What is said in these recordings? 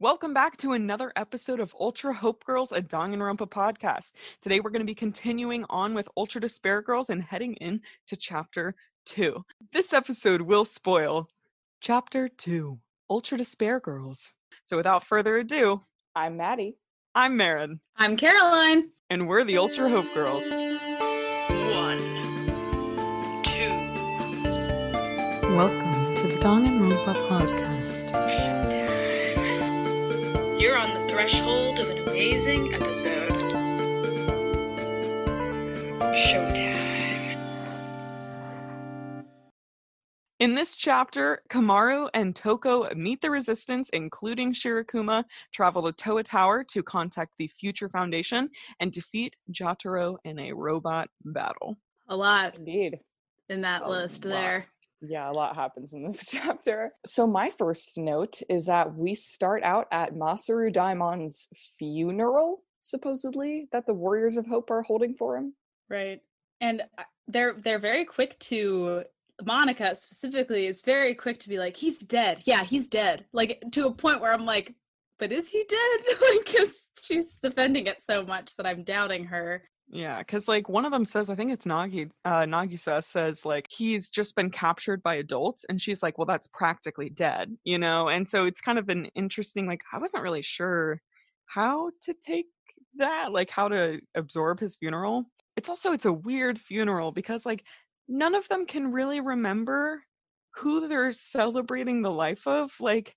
Welcome back to another episode of Ultra Hope Girls, a Danganronpa podcast. Today we're going to be continuing on with Ultra Despair Girls and heading in to chapter 2. This episode will spoil chapter 2, Ultra Despair Girls. So without further ado, I'm Maddie. I'm Marin, I'm Caroline. and we're the Ultra Hope Girls. One, two, Welcome to the Danganronpa podcast. You're on the threshold of an amazing episode. Showtime. In this chapter, Komaru and Toko meet the resistance, including Shirakuma, travel to Towa Tower to contact the Future Foundation and defeat Jotaro in a robot battle. A lot Indeed. in that A list lot. there. Yeah, a lot happens in this chapter. So my first note is that we start out at Masaru Daimon's funeral, supposedly, that the Warriors of Hope are holding for him. Right. And uh, they're they're very quick to Monaca specifically is very quick to be like, he's dead. Yeah, he's dead. Like to a point where I'm like, but is he dead? like, because she's defending it so much that I'm doubting her. Yeah, because like one of them says, I think it's Nagi, uh, Nagisa says like he's just been captured by adults, and she's like, well, that's practically dead, you know. And so it's kind of an interesting like I wasn't really sure how to take that, like how to absorb his funeral. It's also it's a weird funeral because like none of them can really remember who they're celebrating the life of. Like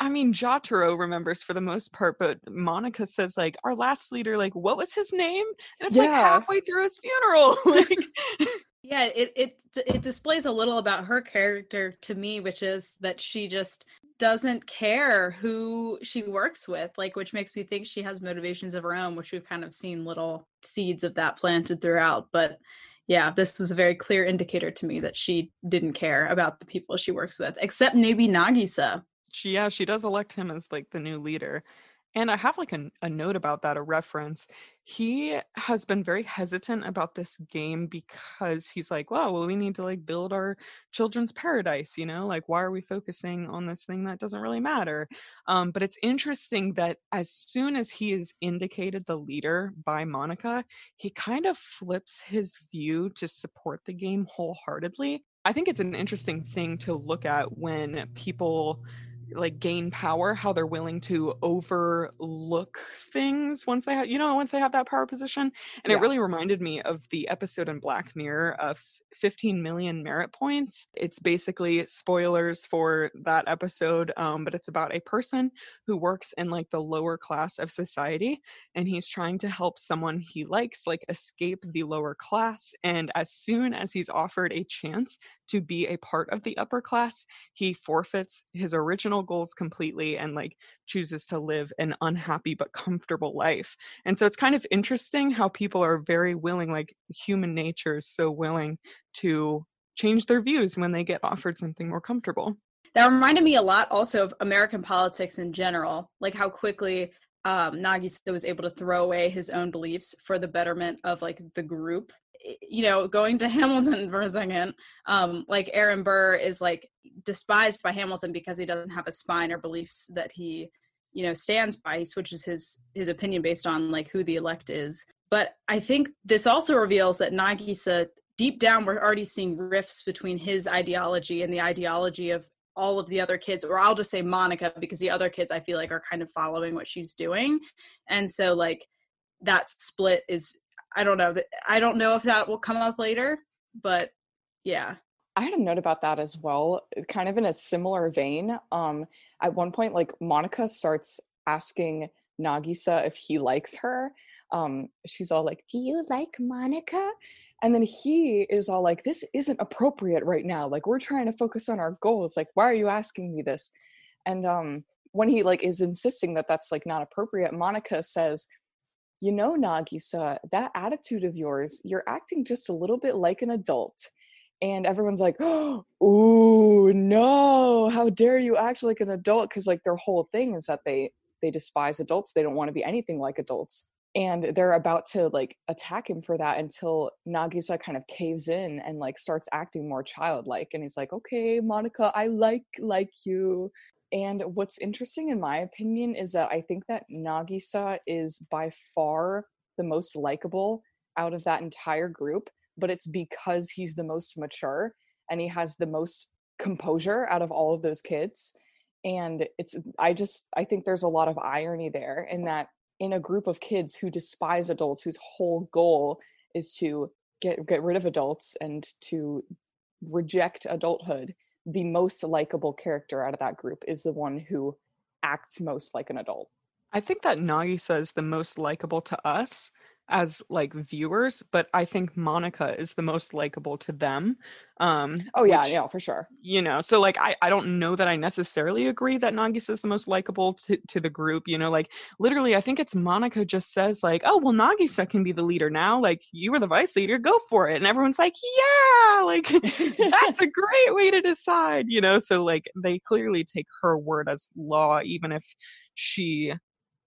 I, mean, Jotaro remembers for the most part, but Monaca says like our last leader, like what was his name? And it's like halfway through his funeral. like, Yeah, it it it displays a little about her character to me, which is that she just doesn't care who she works with, like which makes me think she has motivations of her own, which we've kind of seen little seeds of that planted throughout. But yeah, this was a very clear indicator to me that she didn't care about the people she works with, except maybe Nagisa. She yeah, she does elect him as like the new leader. And I have like a, a note about that, a reference. He has been very hesitant about this game because he's like, wow, well, we need to like build our children's paradise, you know? Like, why are we focusing on this thing that doesn't really matter? Um, but it's interesting that as soon as he is indicated the leader by Monaca, he kind of flips his view to support the game wholeheartedly. I think it's an interesting thing to look at when people like gain power how they're willing to overlook things once they have you know once they have that power position and Yeah. it really reminded me of the episode in black mirror of 15 million merit points it's basically spoilers for that episode um, but it's about a person who works in like the lower class of society and he's trying to help someone he likes like escape the lower class and as soon as he's offered a chance to be a part of the upper class he forfeits his original goals completely and like chooses to live an unhappy but comfortable life and so it's kind of interesting how people are very willing like human nature is so willing to change their views when they get offered something more comfortable That reminded me a lot also of American politics in general, like how quickly um, Nagisa was able to throw away his own beliefs for the betterment of like the group. I- You know, going to Hamilton for a second, um, like Aaron Burr is like despised by Hamilton because he doesn't have a spine or beliefs that he, you know, stands by. He switches his his opinion based on like who the elect is. But I think this also reveals that Nagisa deep down we're already seeing rifts between his ideology and the ideology of all of the other kids or i'll just say monaca because the other kids i feel like are kind of following what she's doing and so like that split is i don't know i don't know if that will come up later but yeah I had a note about that as well, kind of in a similar vein. Um, at one point, like Monaca starts asking Nagisa if he likes her. Um, she's all like, Do you like Monaca? And then he is all like, This isn't appropriate right now. Like, we're trying to focus on our goals. Like, why are you asking me this? And um, when he like is insisting that that's like not appropriate, Monaca says, "You know, Nagisa, that attitude of yours, you're acting just a little bit like an adult." And everyone's like, "Oh, no! How dare you act like an adult?" Because like their whole thing is that they they despise adults. They don't want to be anything like adults and they're about to like attack him for that until Nagisa kind of caves in and like starts acting more childlike and he's like okay Monaca I like like you and what's interesting in my opinion is that I think that Nagisa is by far the most likable out of that entire group but it's because he's the most mature and he has the most composure out of all of those kids. And it's i just i think there's a lot of irony there in that in a group of kids who despise adults whose whole goal is to get get rid of adults and to reject adulthood the most likable character out of that group is the one who acts most like an adult. I think that Nagisa is the most likable to us as like viewers, but I think Monaca is the most likable to them. Um oh yeah which, yeah for sure you know so like I, I don't know that i necessarily agree that nagisa is the most likable to, to the group you know like literally i think it's monaca just says like oh well nagisa can be the leader now like you were the vice leader go for it and everyone's like yeah like that's a great way to decide you know so like they clearly take her word as law even if she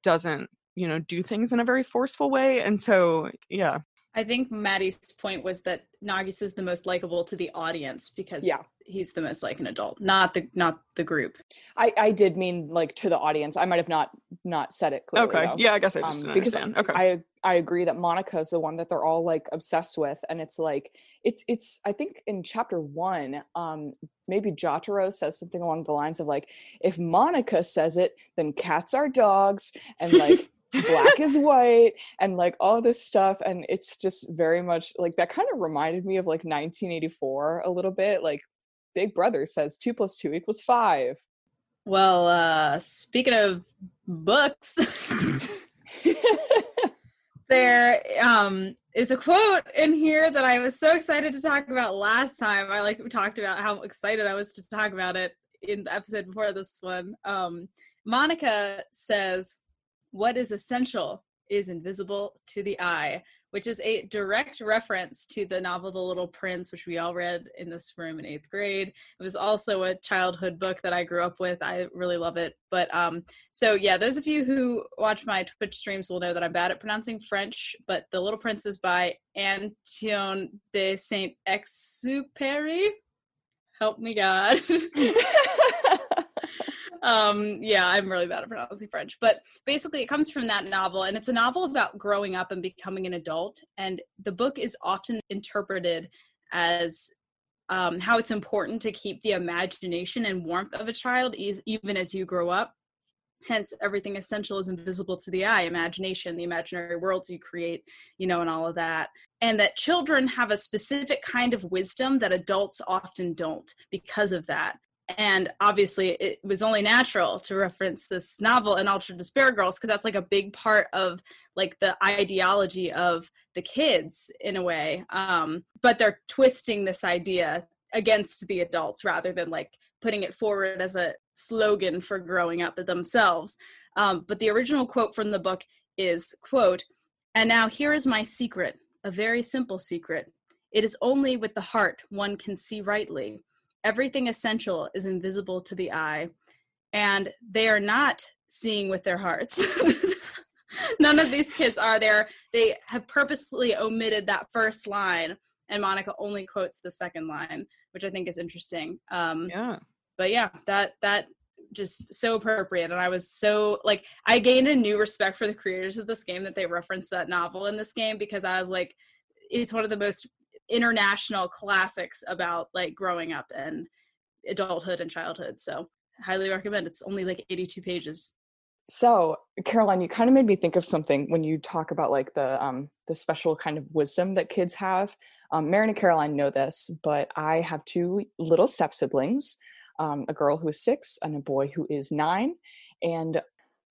doesn't you know do things in a very forceful way and so yeah I think Maddie's point was that Nagisa is the most likable to the audience because yeah. he's the most like an adult, not the not the group. I I did mean like to the audience. I might have not not said it clearly. Okay. Though. Yeah, I guess I just um, didn't because understand. Okay. I I agree that Monaca is the one that they're all like obsessed with, and it's like it's it's I think in chapter one, um, maybe Jotaro says something along the lines of like, if Monaca says it, then cats are dogs, and like black is white and like all this stuff and it's just very much like that kind of reminded me of like 1984 a little bit like big brother says two plus two equals five. Well uh speaking of books there um is a quote in here that i was so excited to talk about last time. I like talked about how excited i was to talk about it in the episode before this one. Um monaca says what is essential is invisible to the eye, which is a direct reference to the novel The Little Prince, which we all read in this room in eighth grade. It was also a childhood book that I grew up with. I really love it. But um, so yeah, those of you who watch my Twitch streams will know that I'm bad at pronouncing French, but The Little Prince is by Antoine de Saint Exupéry. Help me God. um yeah i'm really bad at pronouncing french but basically it comes from that novel and it's a novel about growing up and becoming an adult and the book is often interpreted as um, how it's important to keep the imagination and warmth of a child is, even as you grow up. Hence everything essential is invisible to the eye imagination the imaginary worlds you create you know and all of that. And that children have a specific kind of wisdom that adults often don't because of that and obviously it was only natural to reference this novel and ultra despair girls because that's like a big part of like the ideology of the kids in a way. Um but they're twisting this idea against the adults rather than like putting it forward as a slogan for growing up themselves. Um, but the original quote from the book is quote and now here is my secret a very simple secret. It is only with the heart one can see rightly everything essential is invisible to the eye and they are not seeing with their hearts. None of these kids are there. They have purposely omitted that first line and monaca only quotes the second line which i think is interesting. Um yeah. but yeah that that just so appropriate and i was so like i gained a new respect for the creators of this game that they referenced that novel in this game because i was like it's one of the most international classics about like growing up and adulthood and childhood. So highly recommend. It's only like 82 pages. So, Caroline, you kind of made me think of something when you talk about like the um the special kind of wisdom that kids have. Um, Marin and Caroline know this, but I have two little step siblings, um, a girl who is six and a boy who is nine, and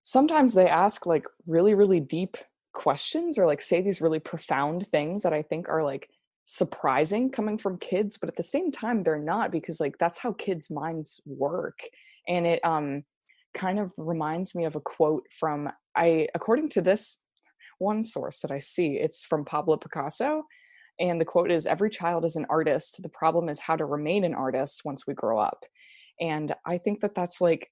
sometimes they ask like really really deep questions or like say these really profound things that I think are like surprising coming from kids but at the same time they're not because like that's how kids minds work and it um kind of reminds me of a quote from I according to this one source that I see, it's from Pablo Picasso. And the quote is Every child is an artist. The problem is how to remain an artist once we grow up. And I think that that's like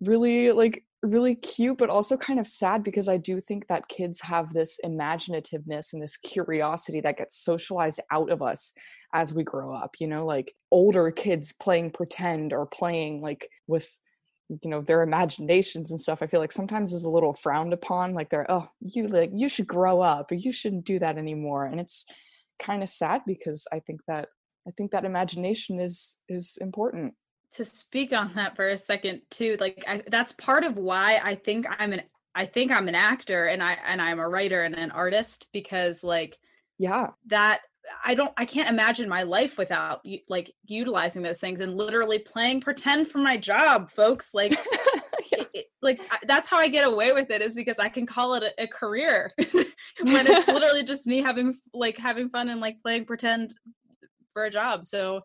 really, like, really cute, but also kind of sad because I do think that kids have this imaginativeness and this curiosity that gets socialized out of us as we grow up. You know, like older kids playing pretend or playing like with you know their imaginations and stuff i feel like sometimes is a little frowned upon like they're oh you like you should grow up or you shouldn't do that anymore and it's kind of sad because i think that i think that imagination is is important to speak on that for a second too like I, that's part of why i think i'm an i think i'm an actor and i and i'm a writer and an artist because like yeah that I don't I can't imagine my life without like utilizing those things and literally playing pretend for my job folks like yeah. it, like that's how I get away with it is because I can call it a, a career when it's literally just me having like having fun and like playing pretend for a job so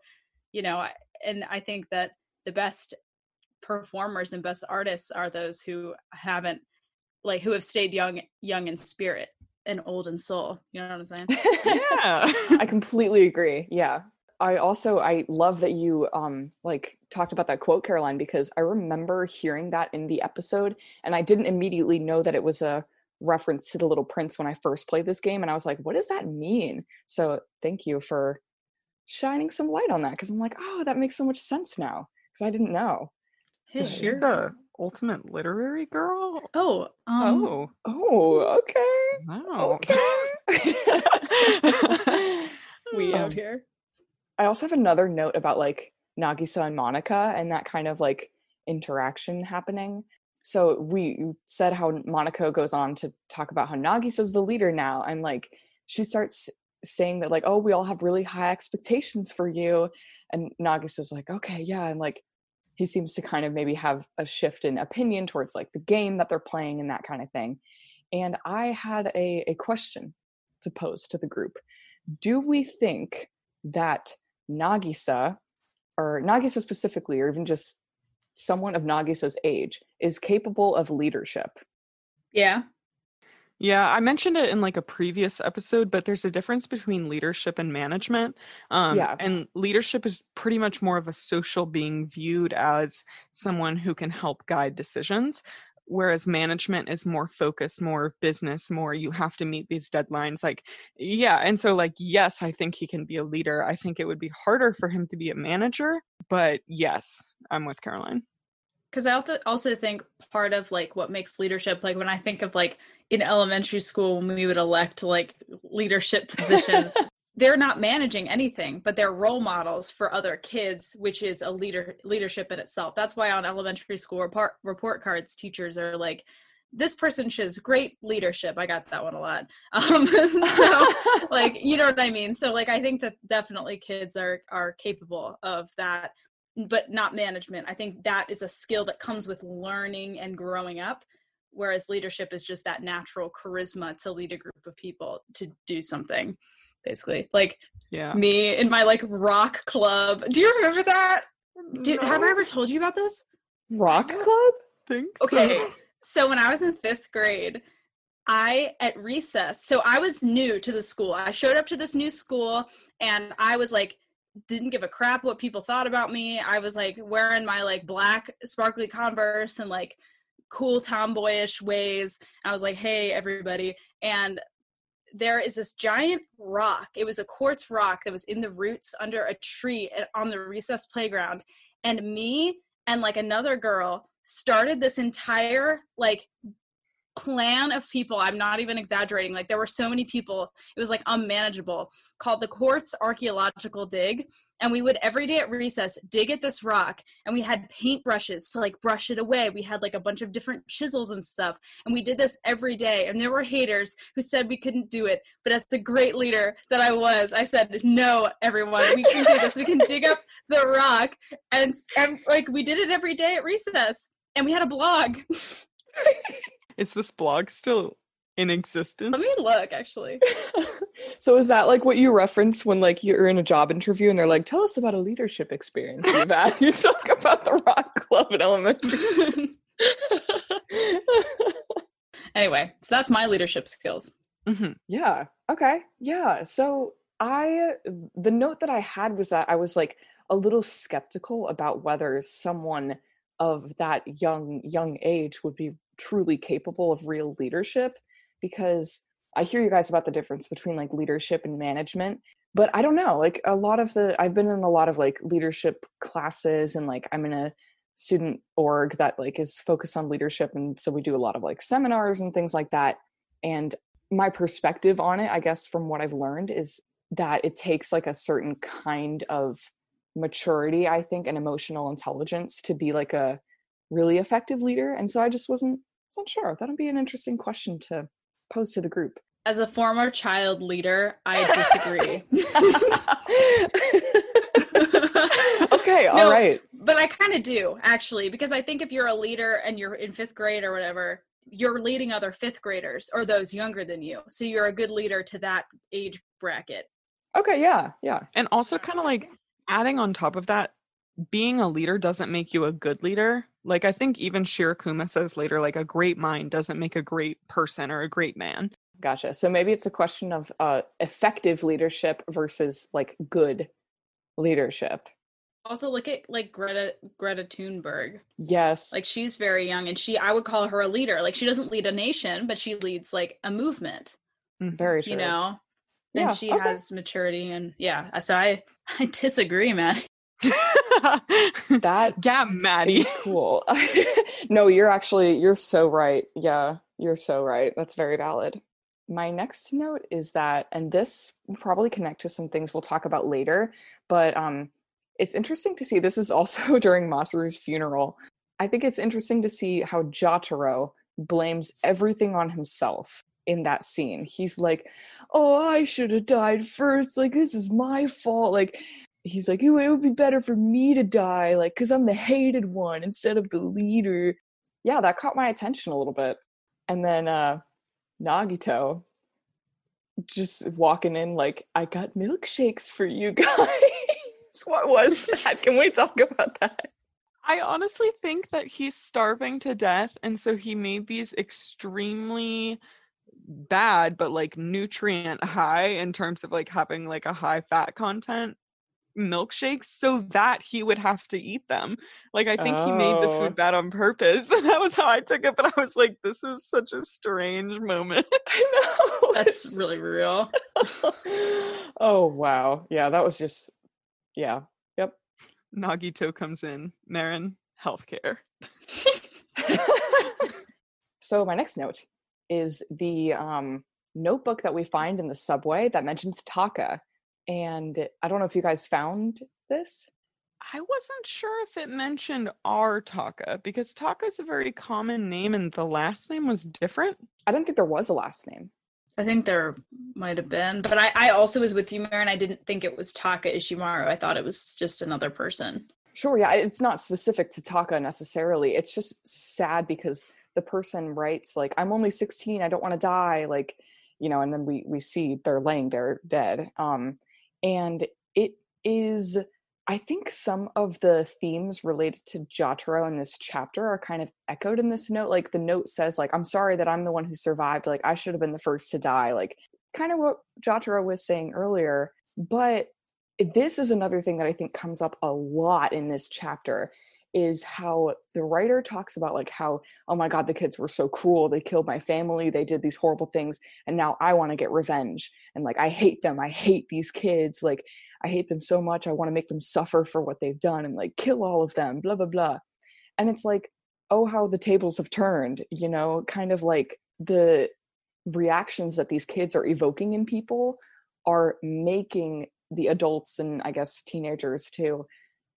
you know and I think that the best performers and best artists are those who haven't like who have stayed young young in spirit and old in soul. You know what I'm saying? Yeah. I completely agree. Yeah. I also I love that you um like talked about that quote Caroline because I remember hearing that in the episode and I didn't immediately know that it was a reference to the little prince when I first played this game and I was like what does that mean? So thank you for shining some light on that because I'm like oh that makes so much sense now because I didn't know. Is she the ultimate literary girl? Oh, um, oh, Oh, okay. wow. Okay. we Um, out here. I also have another note about like Nagisa and Monaca and that kind of like interaction happening. So we said how Monaca goes on to talk about how Nagisa's the leader now, and like she starts saying that like, oh, we all have really high expectations for you, and Nagisa's like, okay, yeah, and like he seems to kind of maybe have a shift in opinion towards like the game that they're playing and that kind of thing. And I had a, a question to pose to the group. Do we think that Nagisa, or Nagisa specifically, or even just someone of Nagisa's age, is capable of leadership? Yeah. Yeah, I mentioned it in like a previous episode, but there's a difference between leadership and management. Um, Yeah. And leadership is pretty much more of a social being viewed as someone who can help guide decisions, whereas management is more focused, more business, more you have to meet these deadlines. Like, yeah. And so, like, yes, I think he can be a leader. I think it would be harder for him to be a manager, but yes, I'm with Caroline. Because i also also think part of like what makes leadership like when i think of like in elementary school when we would elect like leadership positions they're not managing anything but they're role models for other kids which is a leader leadership in itself. That's why on elementary school report report cards teachers are like this person shows great leadership. I got that one a lot. Um so like you know what i mean? So like i think that definitely kids are are capable of that but not management. I think that is a skill that comes with learning and growing up, whereas leadership is just that natural charisma to lead a group of people to do something. Basically, like Yeah. me in my like rock club. Do you remember that? Do, Have I ever told you about this? Rock Club? Think Okay. so. So when I was in fifth grade, I at recess, so I was new to the school. I showed up to this new school and I was like, didn't give a crap what people thought about me. I was like wearing my like black sparkly Converse and like cool tomboyish ways. I was like, hey, everybody. And there is this giant rock. It was a quartz rock that was in the roots under a tree on the recess playground. And me and like another girl started this entire like clan of people i'm not even exaggerating like there were so many people it was like unmanageable called the quartz archaeological dig and we would every day at recess dig at this rock and we had paintbrushes to like brush it away we had like a bunch of different chisels and stuff and we did this every day and there were haters who said we couldn't do it but as the great leader that i was i said no everyone we can do this we can dig up the rock and, and like we did it every day at recess and we had a blog Is this blog still in existence? let me look actually so is that like what you reference when like you're in a job interview and they're like, tell us about a leadership experience you've had? you talk about the Rock Club in elementary. Anyway, so that's my leadership skills. Mhm. Yeah. Okay. Yeah. So I, the note that I had was that I was like a little skeptical about whether someone of that young, young age would be truly capable of real leadership because I hear you guys about the difference between like leadership and management. But I don't know, like a lot of the, I've been in a lot of like leadership classes and like I'm in a student org that like is focused on leadership. And so we do a lot of like seminars and things like that. And my perspective on it, I guess, from what I've learned is that it takes like a certain kind of maturity, I think, and emotional intelligence to be like a really effective leader. And so I just wasn't wasn't sure. That'd be an interesting question to pose to the group. As a former child leader, I disagree. okay, all No, right. But I kind of do, actually, because I think if you're a leader and you're in fifth grade or whatever, you're leading other fifth graders or those younger than you. So you're a good leader to that age bracket. Okay, yeah, yeah. And also, kind of like adding on top of that, being a leader doesn't make you a good leader. Like, I think even Shirakuma says later, like, a great mind doesn't make a great person or a great man. Gotcha. So maybe it's a question of uh, effective leadership versus like good leadership. Also, look at like Greta Greta Thunberg. Yes. Like she's very young, and she I would call her a leader. Like she doesn't lead a nation, but she leads like a movement. very true. You know, Yeah, and she okay. has maturity, and yeah. So I I disagree, man. That yeah, Maddie. cool. no, you're actually you're so right. Yeah, you're so right. That's very valid. My next note is that, and this will probably connect to some things we'll talk about later, but um, it's interesting to see. This is also during Masaru's funeral. I think it's interesting to see how Jotaro blames everything on himself in that scene. He's like, "Oh, I should have died first. Like this is my fault." Like he's like, "Ooh, it would be better for me to die, like, because I'm the hated one instead of the leader. Yeah, that caught my attention a little bit. And then uh Nagito just walking in like, I got milkshakes for you guys. what was that? Can we talk about that? I honestly think that he's starving to death, and so he made these extremely bad but like nutrient high in terms of like having like a high fat content milkshakes so that he would have to eat them. Like I think he made the Oh. food bad on purpose. And that was how I took it, but I was like, this is such a strange moment. I know. That's really real. oh wow. Yeah, that was just yeah. Yep. Nagito comes in, Marin, healthcare. so my next note is the um, notebook that we find in the subway that mentions Taka. And I don't know if you guys found this. I wasn't sure if it mentioned our Taka because Taka is a very common name and the last name was different. I didn't think there was a last name. I think there might have been, but I, I also was with you, Marin. I didn't think it was Taka Ishimaru. I thought it was just another person. Sure, yeah, it's not specific to Taka necessarily. It's just sad because the person writes like, "I'm only 16. I don't want to die." Like, you know, and then we we see they're laying there dead. Um, and it is, I think, some of the themes related to Jotaro in this chapter are kind of echoed in this note. Like the note says, like, "I'm sorry that I'm the one who survived. Like, I should have been the first to die." Like, kind of what Jotaro was saying earlier, but this is another thing that I think comes up a lot in this chapter is how the writer talks about like how oh my god the kids were so cruel they killed my family they did these horrible things and now I want to get revenge and like I hate them I hate these kids like I hate them so much I want to make them suffer for what they've done and like kill all of them blah blah blah. And it's like oh how the tables have turned you know kind of like the reactions that these kids are evoking in people are making the adults and I guess teenagers too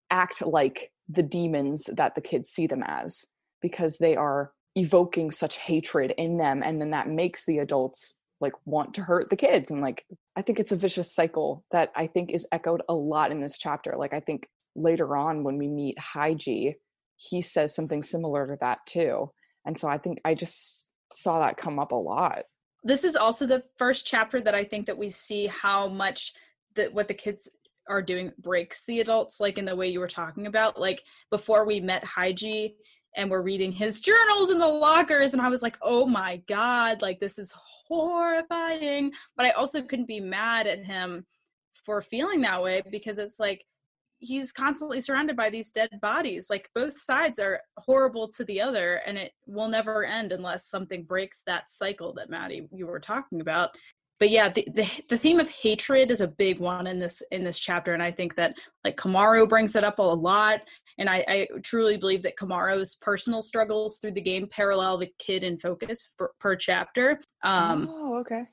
act like the demons that the kids see them as because they are evoking such hatred in them and then that makes the adults like want to hurt the kids and like I think it's a vicious cycle that I think is echoed a lot in this chapter like I think later on when we meet Haiji he says something similar to that too and so I think I just saw that come up a lot. This is also the first chapter that I think that we see how much that what the kids are doing breaks the adults, like in the way you were talking about. Like before we met Haiji, and we're reading his journals in the lockers and i was like oh my god like this is horrifying but i also couldn't be mad at him for feeling that way because it's like he's constantly surrounded by these dead bodies like both sides are horrible to the other and it will never end unless something breaks that cycle that maddie you were talking about but yeah the, the, the theme of hatred is a big one in this in this chapter. And i think that like Komaru brings it up a lot. And I, I truly believe that Komaru's personal struggles through the game parallel the kid in focus per, per chapter. Um oh, okay.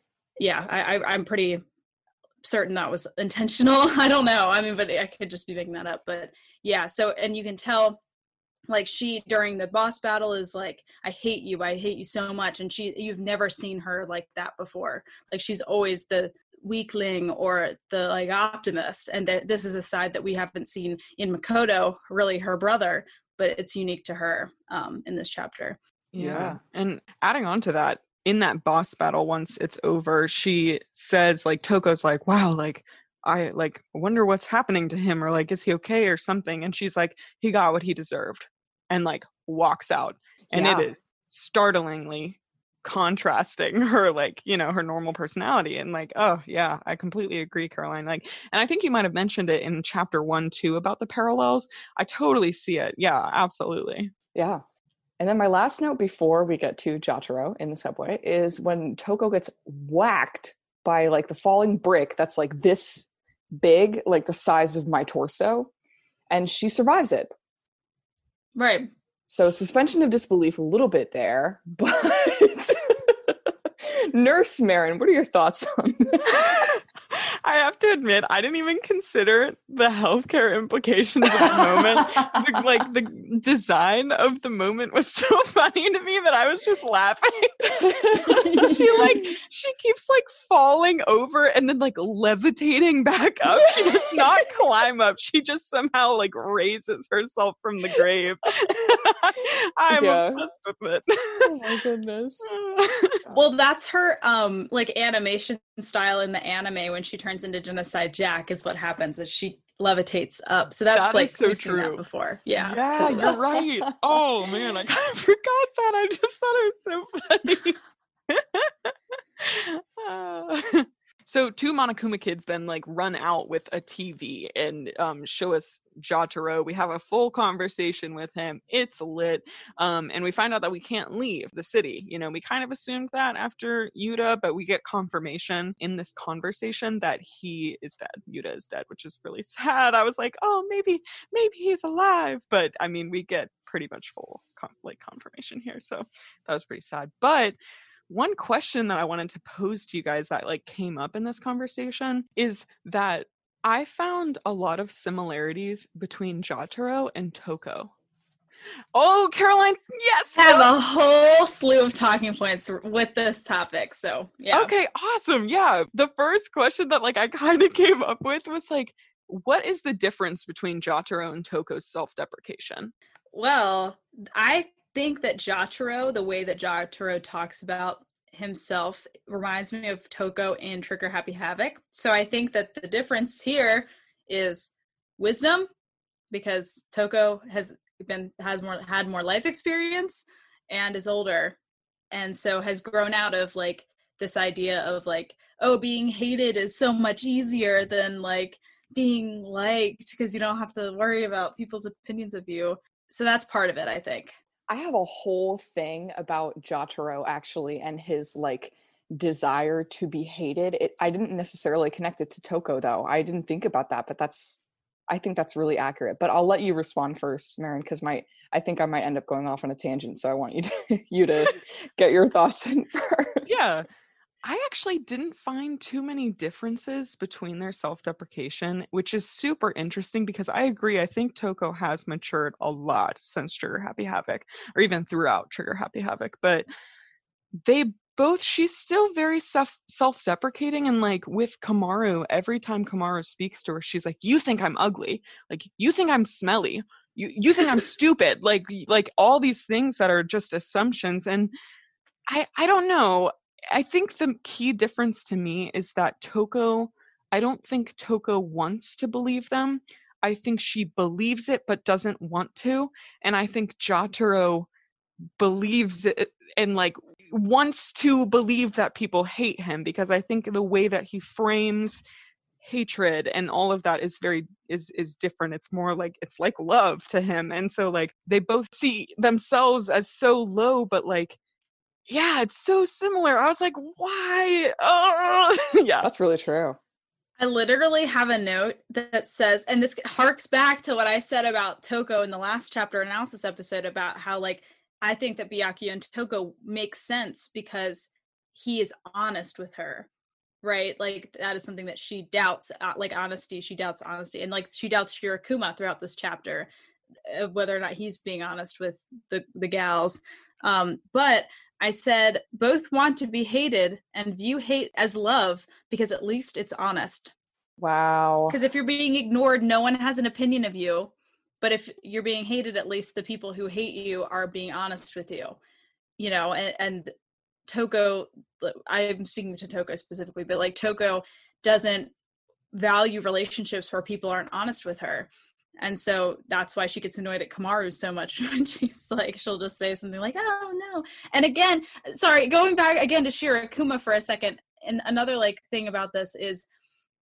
yeah I, I i'm pretty certain that was intentional. I don't know. I mean but i could just be making that up. But yeah so and you can tell like she during the boss battle is like i hate you i hate you so much and she you've never seen her like that before like she's always the weakling or the like optimist and th- this is a side that we haven't seen in makoto really her brother but it's unique to her um in this chapter yeah. Yeah. And adding on to that, in that boss battle, once it's over, she says, like, Toko's like, wow, like, I like wonder what's happening to him, or like, is he okay or something? And she's like, he got what he deserved, and like walks out. And Yeah. it is startlingly contrasting her like you know her normal personality and like oh yeah i completely agree caroline like and i think you might have mentioned it in chapter one too about the parallels i totally see it yeah absolutely Yeah. And then my last note before we get to Jotaro in the subway is when Toko gets whacked by like the falling brick that's like this big, like the size of my torso, and she survives it. Right So suspension of disbelief a little bit there, but Nurse Marin, what are your thoughts on that? I have to admit, I didn't even consider the healthcare implications of the moment. The- like the design of the moment was so funny to me that I was just laughing. she like she keeps like falling over and then like levitating back up. She does not climb up. She just somehow like raises herself from the grave. I'm Yeah. obsessed with it. oh my goodness. well that's her um like animation style in the anime when she turns into genocide jack is what happens is she levitates up so that's That like so we've seen that true. before yeah Yeah, you're right. Oh man, I kind of forgot that. I just thought it was so funny. Uh, so two Monokuma kids then like run out with a TV and um, show us Jotaro. We have a full conversation with him. It's lit. Um, and we find out that we can't leave the city. You know, we kind of assumed that after Yuta, but we get confirmation in this conversation that he is dead. Yuta is dead, which is really sad. I was like, oh, maybe maybe he's alive. But I mean, we get pretty much full con- like confirmation here. So that was pretty sad. But one question that I wanted to pose to you guys that like came up in this conversation is that I found a lot of similarities between Jotaro and Toko. Oh, Caroline, yes. I have a whole slew of talking points with this topic so yeah Okay, awesome. Yeah. The first question that like I kind of came up with was like, what is the difference between Jotaro and Toko's self-deprecation? Well, I think that Jotaro, the way that Jotaro talks about himself, reminds me of Toko in Trigger Happy Havoc. So I think that the difference here is wisdom, because Toko has been has more had more life experience and is older, and so has grown out of like this idea of like, oh, being hated is so much easier than like being liked because you don't have to worry about people's opinions of you so that's part of it i think I have a whole thing about Jotaro actually and his like desire to be hated. It, I didn't necessarily connect it to Toko though. I didn't think about that, but that's I think that's really accurate. But I'll let you respond first, Marin, because my I think I might end up going off on a tangent. So I want you to you to get your thoughts in first. Yeah. I actually didn't find too many differences between their self deprecation, which is super interesting because I agree. I think Toko has matured a lot since Trigger Happy Havoc, or even throughout Trigger Happy Havoc. But they both, she's still very self self deprecating. And like with Komaru, every time Komaru speaks to her, she's like, You think I'm ugly. Like, you think I'm smelly. You, you think I'm stupid. Like, like all these things that are just assumptions. And I, I don't know. I think the key difference to me is that Toko, I don't think Toko wants to believe them. I think she believes it but doesn't want to. And I think Jotaro believes it and like wants to believe that people hate him because I think the way that he frames hatred and all of that is very is is different it's more like it's like love to him and so like they both see themselves as so low but like yeah it's so similar i was like why oh yeah That's really true. I literally have a note that says, and this harks back to what I said about Toko in the last chapter analysis episode about how, like, I think that Byakuya and Toko makes sense because he is honest with her, right? Like, that is something that she doubts, uh, like, honesty. She doubts honesty. And, like, she doubts Shirakuma throughout this chapter, uh, whether or not he's being honest with the, the gals. Um, but I said, both want to be hated and view hate as love because at least it's honest. Wow. Because if you're being ignored, no one has an opinion of you. But if you're being hated, at least the people who hate you are being honest with you. You know, and, and Toko, I'm speaking to Toko specifically, but like Toko doesn't value relationships where people aren't honest with her. And so that's why she gets annoyed at Komaru so much when she's like, she'll just say something like, oh no. And again, sorry, going back again to Shirakuma for a second. And another like thing about this is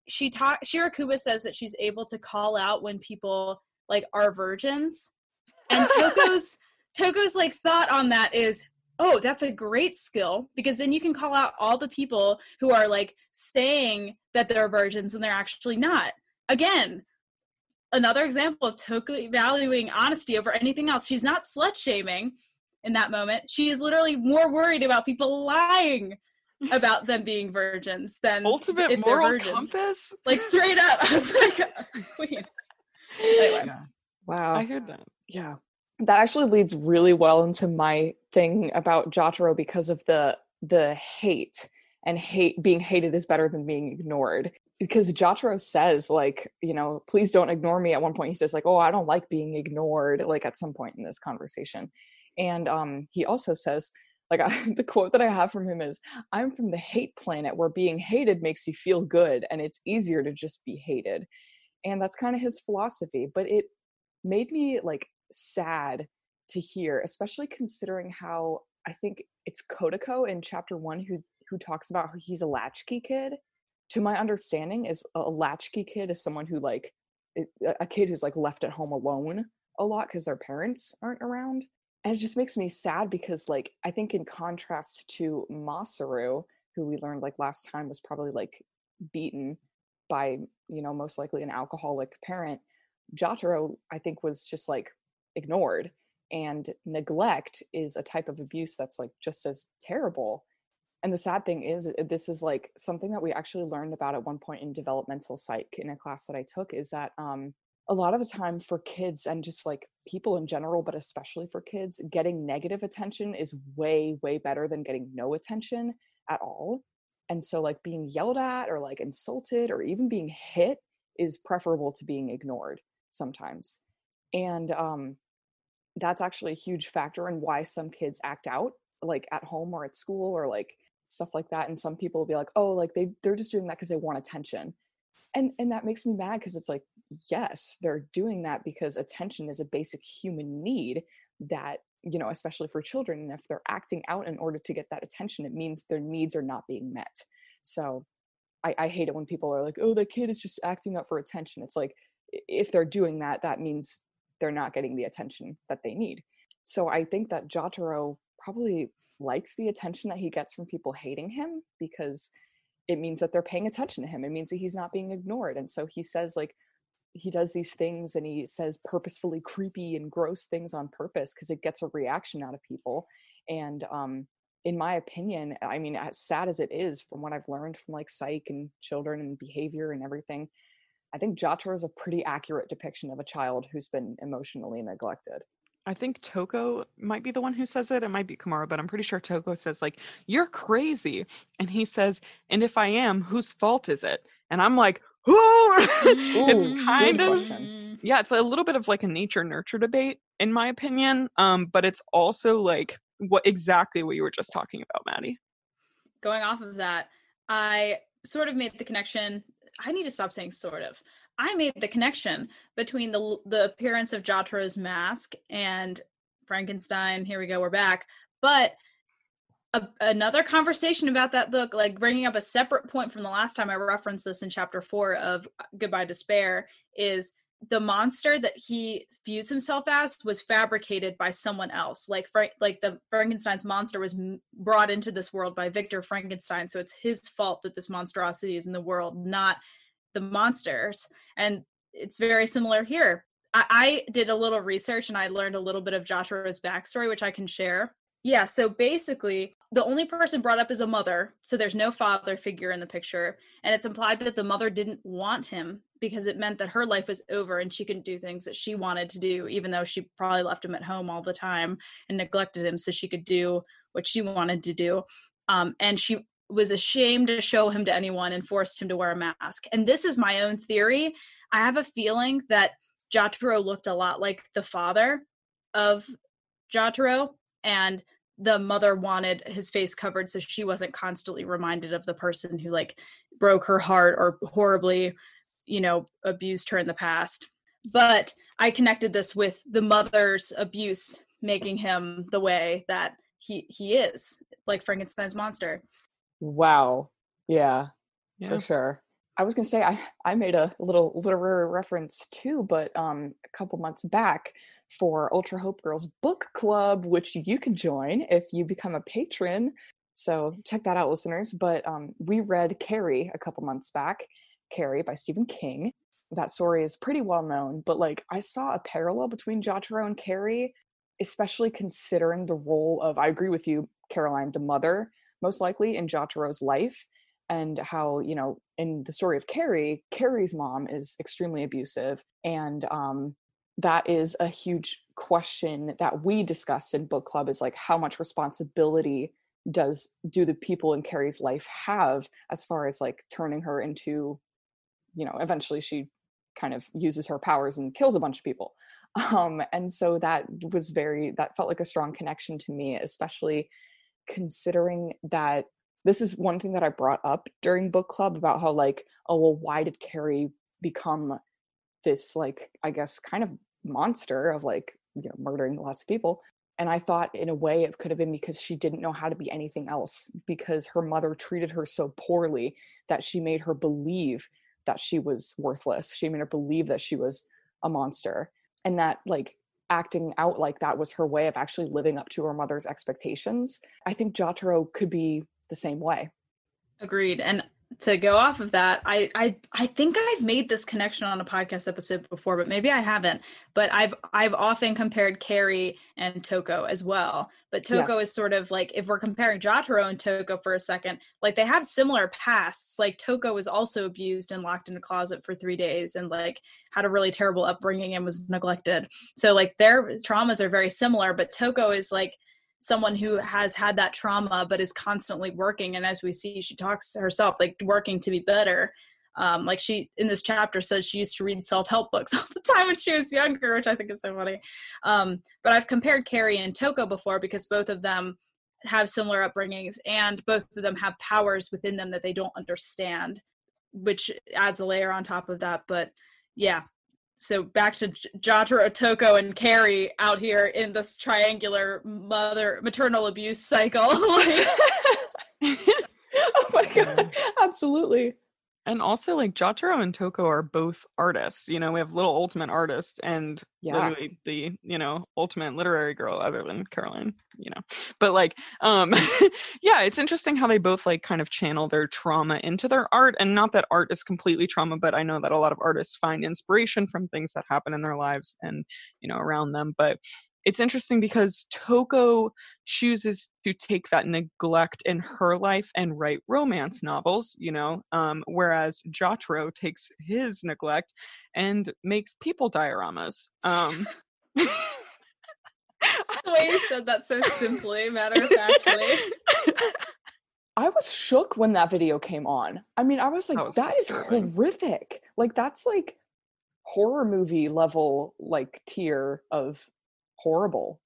she taught Shirakuma says that she's able to call out when people like are virgins. And Toko's Toko's like thought on that is, oh, that's a great skill because then you can call out all the people who are like saying that they're virgins when they're actually not. Again, another example of totally valuing honesty over anything else. She's not slut shaming in that moment. She is literally more worried about people lying about them being virgins than ultimate if they're moral virgins. compass Like straight up, I was like, oh, queen. Anyway, yeah, Wow. i heard that yeah that actually leads really well into my thing about jotaro because of the the hate and hate being hated is better than being ignored because jotaro says like you know please don't ignore me. At one point he says like oh i don't like being ignored like at some point in this conversation. And um he also says like I, the quote that i have from him is i'm from the hate planet where being hated makes you feel good and it's easier to just be hated. And that's kind of his philosophy but it made me like sad to hear especially considering how i think it's Kotoko in chapter one who who talks about he's a latchkey kid to my understanding is a latchkey kid is someone who like a- a kid who's like left at home alone a lot because their parents aren't around and it just makes me sad because like i think in contrast to masaru who we learned like last time was probably like beaten by you know most likely an alcoholic parent jotaro i think was just like ignored and neglect is a type of abuse that's like just as terrible and the sad thing is uh, this is like something that we actually learned about at one point in developmental psych in a class that i took is that um a lot of the time for kids and just like people in general but especially for kids getting negative attention is way way better than getting no attention at all. And so like being yelled at or like insulted or even being hit is preferable to being ignored sometimes. And um that's actually a huge factor in why some kids act out like at home or at school or like stuff like that and some people will be like oh like they they're just doing that because they want attention. And and that makes me mad because it's like yes they're doing that because attention is a basic human need that you know especially for children and if they're acting out in order to get that attention it means their needs are not being met. So i, I hate it when people are like oh the kid is just acting up for attention. It's like if they're doing that that means they're not getting the attention that they need. So i think that jotaro probably likes the attention that he gets from people hating him because it means that they're paying attention to him. It means that he's not being ignored. And so he says like he does these things and he says purposefully creepy and gross things on purpose because it gets a reaction out of people. And um in my opinion i mean as sad as it is from what i've learned from like psych and children and behavior and everything i think jotaro is a pretty accurate depiction of a child who's been emotionally neglected I think Toko might be the one who says it. It might be Komaru, but I'm pretty sure Toko says like, "You're crazy," and he says, "And if I am, whose fault is it?" And I'm like, "Oh!" it's kind of question. yeah, it's a little bit of like a nature nurture debate, in my opinion. Um, but it's also like what exactly what you were just talking about, Maddie. going off of that, I sort of made the connection. I need to stop saying sort of. I made the connection between the the appearance of Jotaro's mask and Frankenstein. Here we go, we're back. But a, another conversation about that book, like bringing up a separate point from the last time I referenced this in chapter four of uh, Goodbye Despair, is the monster that he views himself as was fabricated by someone else. Like like the Frankenstein's monster was m- brought into this world by Victor Frankenstein, so it's his fault that this monstrosity is in the world, not the monsters. And it's very similar here. I, I did a little research and I learned a little bit of joshua's backstory, which I can share. Yeah, so basically, the only person brought up is a mother. So there's no father figure in the picture. And it's implied that the mother didn't want him because it meant that her life was over and she couldn't do things that she wanted to do, even though she probably left him at home all the time and neglected him so she could do what she wanted to do. Um, and she was ashamed to show him to anyone and forced him to wear a mask. And this is my own theory. I have a feeling that Jotaro looked a lot like the father of Jotaro and the mother wanted his face covered so she wasn't constantly reminded of the person who like broke her heart or horribly you know abused her in the past but i connected this with the mother's abuse making him the way that he he is like frankenstein's monster Wow. Yeah, Yeah. for sure. I was gonna say I I made a little literary reference too, but um a couple months back for Ultra Hope Girls Book Club, which you can join if you become a patron. So check that out, listeners. But um we read Carrie a couple months back, Carrie by Stephen King. That story is pretty well known, but like I saw a parallel between Jotaro and Carrie, especially considering the role of I agree with you, Caroline, the mother, most likely in Jotaro's life and how you know in the story of carrie carrie's mom is extremely abusive and um that is a huge question that we discussed in book club is like how much responsibility does do the people in carrie's life have as far as like turning her into you know eventually she kind of uses her powers and kills a bunch of people. Um and so that was very that felt like a strong connection to me especially considering that this is one thing that I brought up during book club about how like oh well why did Carrie become this like I guess kind of monster of like you know murdering lots of people? And I thought in a way it could have been because she didn't know how to be anything else because her mother treated her so poorly that she made her believe that she was worthless. She made her believe that she was a monster. And that like acting out like that was her way of actually living up to her mother's expectations i think jotaro could be the same way Agreed. And to go off of that, I I I think I've made this connection on a podcast episode before, but maybe I haven't. But I've I've often compared Carrie and Toko as well. But Toko Yes. is sort of like if we're comparing Jotaro and Toko for a second, like they have similar pasts. Like Toko was also abused and locked in a closet for three days and like had a really terrible upbringing and was neglected. So like their traumas are very similar, but Toko is like someone who has had that trauma but is constantly working and as we see she talks to herself like working to be better. Um, like she in this chapter says she used to read self-help books all the time when she was younger which i think is so funny. Um, but i've compared carrie and toko before because both of them have similar upbringings and both of them have powers within them that they don't understand which adds a layer on top of that but yeah so back to Jotaro, Toko, and Carrie out here in this triangular mother maternal abuse cycle. Oh my god absolutely And also, like Jotaro and Toko are both artists. You know, we have little ultimate artist and Yeah. literally the you know ultimate literary girl, other than Caroline. You know, but like, um, yeah, it's interesting how they both like kind of channel their trauma into their art, and not that art is completely trauma, but I know that a lot of artists find inspiration from things that happen in their lives and you know around them. But it's interesting because Toko chooses to take that neglect in her life and write romance novels, you know, um, whereas Jotaro takes his neglect and makes people dioramas. Um, the way you said that so simply, matter of factly. i was shook when that video came on i mean i was like That was that is horrific like that's like horror movie level like tier of horrible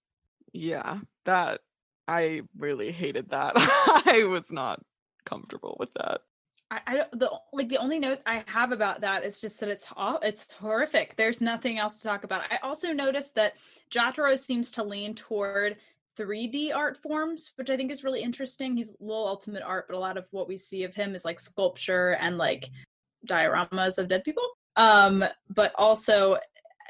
yeah, that I really hated that. I was not comfortable with that. I, I don't the like the only note I have about that is just that it's it's horrific. There's nothing else to talk about. I also noticed that Jotaro seems to lean toward 3D art forms, which I think is really interesting. He's a little ultimate art, but a lot of what we see of him is like sculpture and like dioramas of dead people. Um, but also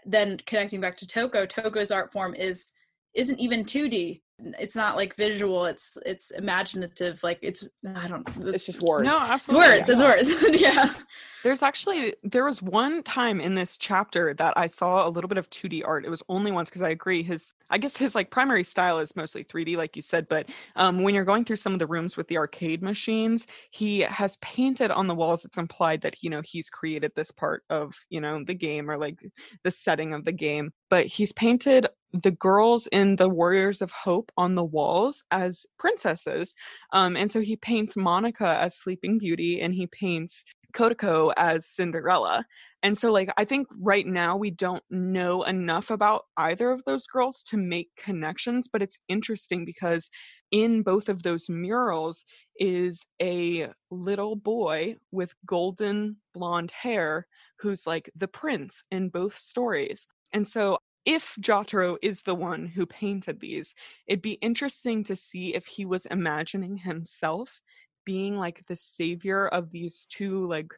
then connecting back to Toko, Toko's art form is isn't even 2D. It's not like visual. It's it's imaginative. Like it's I don't. It's just words. No, It's absolutely. words. It's words. yeah. There's actually there was one time in this chapter that I saw a little bit of 2D art. It was only once because I agree his I guess his like primary style is mostly 3D like you said, but um, when you're going through some of the rooms with the arcade machines, he has painted on the walls. It's implied that you know he's created this part of you know the game or like the setting of the game, but he's painted the girls in the Warriors of Hope on the walls as princesses. Um, and so he paints Monaca as Sleeping Beauty and he paints Kotoko as Cinderella. And so, like, I think right now we don't know enough about either of those girls to make connections, but it's interesting because in both of those murals is a little boy with golden blonde hair who's like the prince in both stories. And so, if Jotaro is the one who painted these, it'd be interesting to see if he was imagining himself being like the savior of these two like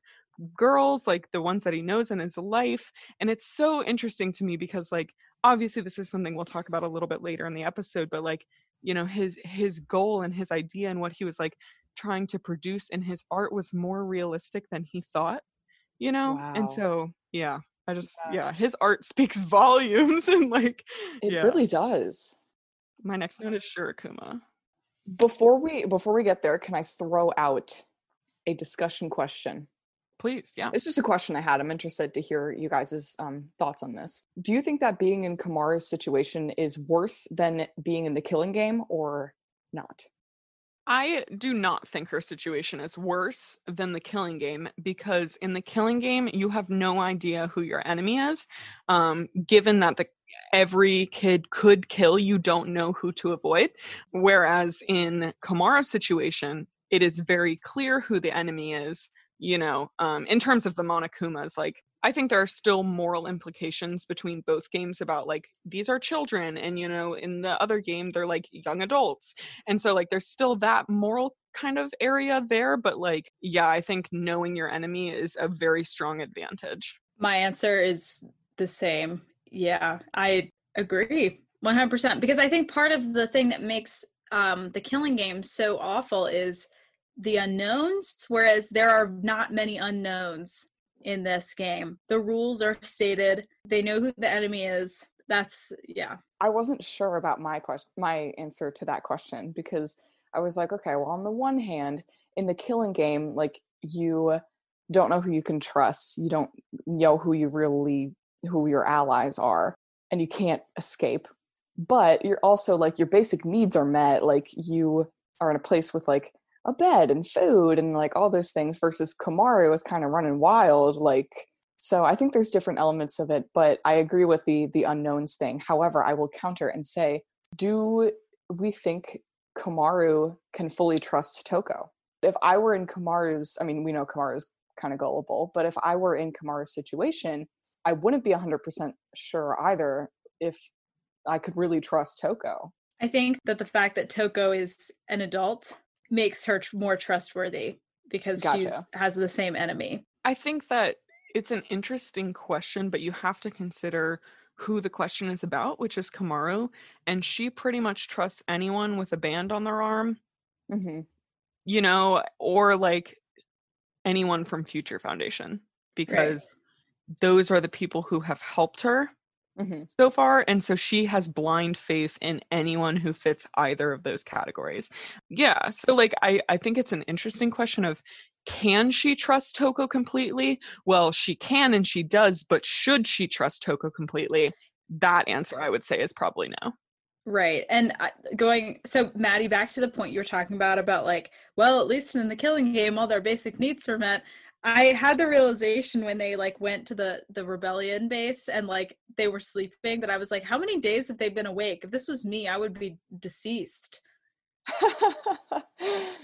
girls like the ones that he knows in his life. And it's so interesting to me because like obviously this is something we'll talk about a little bit later in the episode but like you know his his goal and his idea and what he was like trying to produce in his art was more realistic than he thought you know? And so yeah i just Yeah. yeah his art speaks volumes and like It yeah really does. my next note is Shirakuma. Before we before we get there, can I throw out a discussion question? please yeah It's just a question I had. I'm interested to hear you guys' um, thoughts on this. Do you think that being in Komaru's situation is worse than being in the killing game or not? I do not think her situation is worse than the killing game because in the killing game you have no idea who your enemy is. Um, given that the every kid could kill, you don't know who to avoid. Whereas in Komaru's situation, it is very clear who the enemy is. You know, um, in terms of the Monokumas, like I think there are still moral implications between both games about like these are children, and you know, in the other game they're like young adults and so like there's still that moral kind of area there but like yeah i think knowing your enemy is a very strong advantage My answer is the same. Yeah, I agree 100% because I think part of the thing that makes um, the killing game so awful is the unknowns, whereas there are not many unknowns in this game. The rules are stated, they know who the enemy is. That's, yeah. I wasn't sure about my question, my answer to that question because I was like, okay, well, on the one hand, in the killing game, like you don't know who you can trust, you don't know who you really who your allies are, and you can't escape. But you're also like your basic needs are met, like you are in a place with like a bed and food and like all those things versus Komaru was kind of running wild, like so I think there's different elements of it, but I agree with the the unknowns thing. However, I will counter and say, do we think Komaru can fully trust Toko? If I were in Komaru's, I mean, we know Komaru's kind of gullible, but if I were in Komaru's situation, I wouldn't be 100% sure either if I could really trust Toko. I think that the fact that Toko is an adult makes her tr- more trustworthy because she has the same enemy. i think that it's an interesting question but you have to consider who the question is about which is komaru and she pretty much trusts anyone with a band on their arm. Hmm you know or like anyone from future foundation because those are the people who have helped her hmm so far and so she has blind faith in anyone who fits either of those categories yeah so like i i think it's an interesting question of can she trust toko completely well she can and she does but should she trust toko completely that answer i would say is probably no Right. And going, so Maddie, back to the point you were talking about, about like, well, at least in the killing game, all their basic needs were met. I had the realization when they like went to the the rebellion base and like they were sleeping that I was like, how many days have they been awake? If this was me, I would be deceased.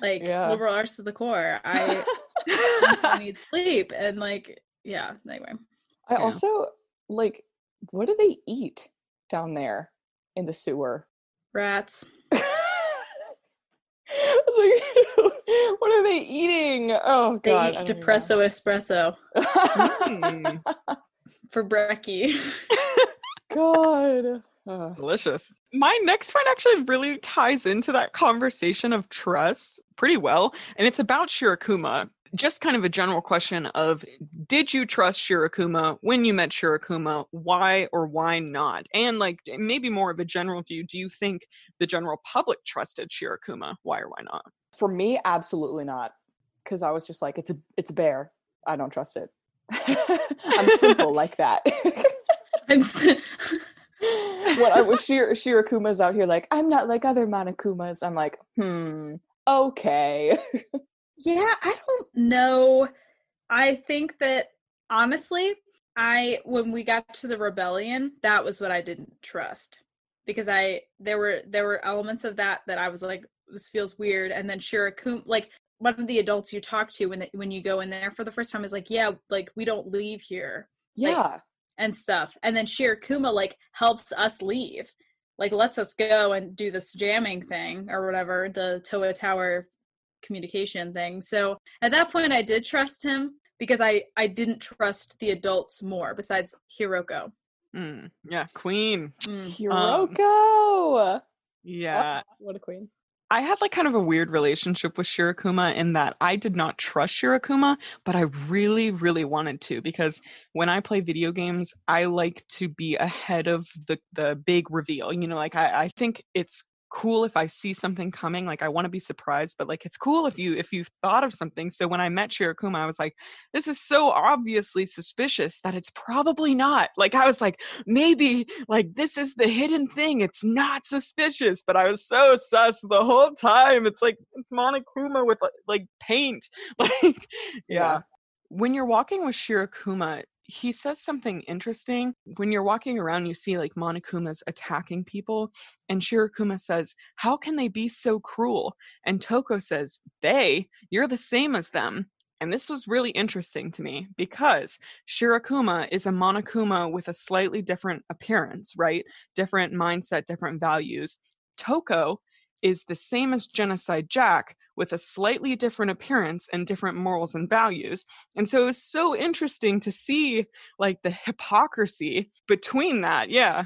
Like Yeah. liberal arts to the core. I I need sleep. And like, yeah, anyway. I Yeah. also like what do they eat down there in the sewer? Rats. I was like, what are they eating? Oh god, They god. eat I don't depresso espresso Mm, for brekkie. god. Uh, delicious. My next point actually really ties into that conversation of trust pretty well, and it's about Shirakuma. Just kind of a general question of did you trust Shirakuma when you met Shirakuma? Why or why not? And like maybe more of a general view, do you think the general public trusted Shirakuma? Why or why not? For me, absolutely not. Because I was just like, it's a it's a bear. I don't trust it. I'm simple like that. I'm s- when I was Shir- Shirakuma's out here like, I'm not like other Monokumas. I'm like, hmm, okay. Yeah, I don't know. I think that honestly, I when we got to the rebellion, that was what I didn't trust because I there were there were elements of that that I was like this feels weird and then Shirakuma like one of the adults you talk to when the, when you go in there for the first time is like, yeah, like we don't leave here yeah. and stuff. And then Shirakuma like helps us leave. Like lets us go and do this jamming thing or whatever, the Towa Tower communication thing. So at that point I did trust him because I I didn't trust the adults more besides Hiroko. Mm, yeah, Queen. Mm. Hiroko. Yeah. Oh, what a queen. I had like kind of a weird relationship with Shirakuma in that I did not trust Shirakuma, but I really, really wanted to because when I play video games, I like to be ahead of the the big reveal. You know, like I, I think it's cool if I see something coming. Like I want to be surprised, but like it's cool if you if you've thought of something. So when I met Shirakuma, I was like, this is so obviously suspicious that it's probably not. Like I was like, maybe like this is the hidden thing. It's not suspicious, but I was so sus the whole time. It's like it's Monokuma with like, like paint. Like yeah. Yeah. When you're walking with Shirakuma, he says something interesting. When you're walking around, you see like Monokumas attacking people, and Shirakuma says, How can they be so cruel? And Toko says, They, you're the same as them. And this was really interesting to me because Shirakuma is a Monokuma with a slightly different appearance, right? Different mindset, different values. Toko is the same as Genocide Jack with a slightly different appearance and different morals and values. And so it was so interesting to see like the hypocrisy between that. Yeah.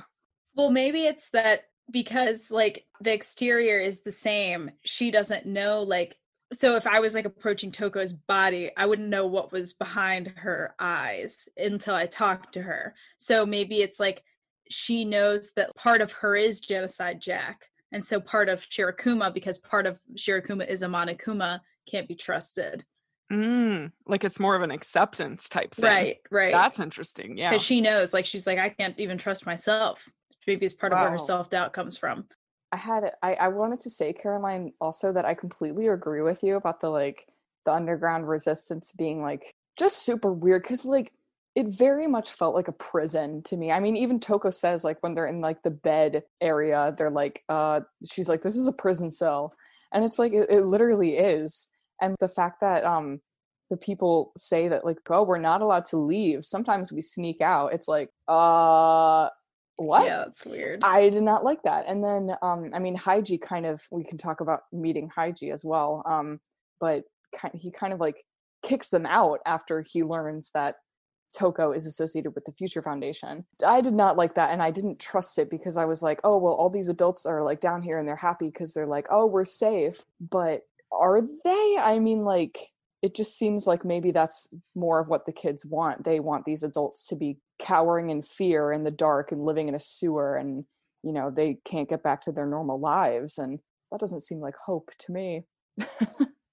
Well, maybe it's that because like the exterior is the same, she doesn't know like so if I was like approaching Toko's body, I wouldn't know what was behind her eyes until I talked to her. So maybe it's like she knows that part of her is genocide Jack. And so part of Shirakuma, because part of Shirakuma is a Monokuma, can't be trusted. Mm, like it's more of an acceptance type thing. Right, right. That's interesting. Yeah. Because she knows, like she's like, I can't even trust myself. Maybe it's part of where her self doubt comes from. I had I, I wanted to say, Caroline, also that I completely agree with you about the like the underground resistance being like just super weird because like it very much felt like a prison to me. I mean, even Toko says like when they're in like the bed area, they're like, uh, she's like, this is a prison cell, and it's like it, it literally is. And the fact that um the people say that like, oh, we're not allowed to leave. Sometimes we sneak out. It's like, uh, what? Yeah, that's weird. I did not like that. And then, um, I mean, Haiji kind of, we can talk about meeting Haiji as well. Um, but he kind of like kicks them out after he learns that Toko is associated with the Future Foundation. I did not like that. And I didn't trust it because I was like, oh, well, all these adults are like down here and they're happy because they're like, oh, we're safe. But are they? I mean, like, it just seems like maybe that's more of what the kids want. They want these adults to be cowering in fear in the dark and living in a sewer and you know they can't get back to their normal lives and that doesn't seem like hope to me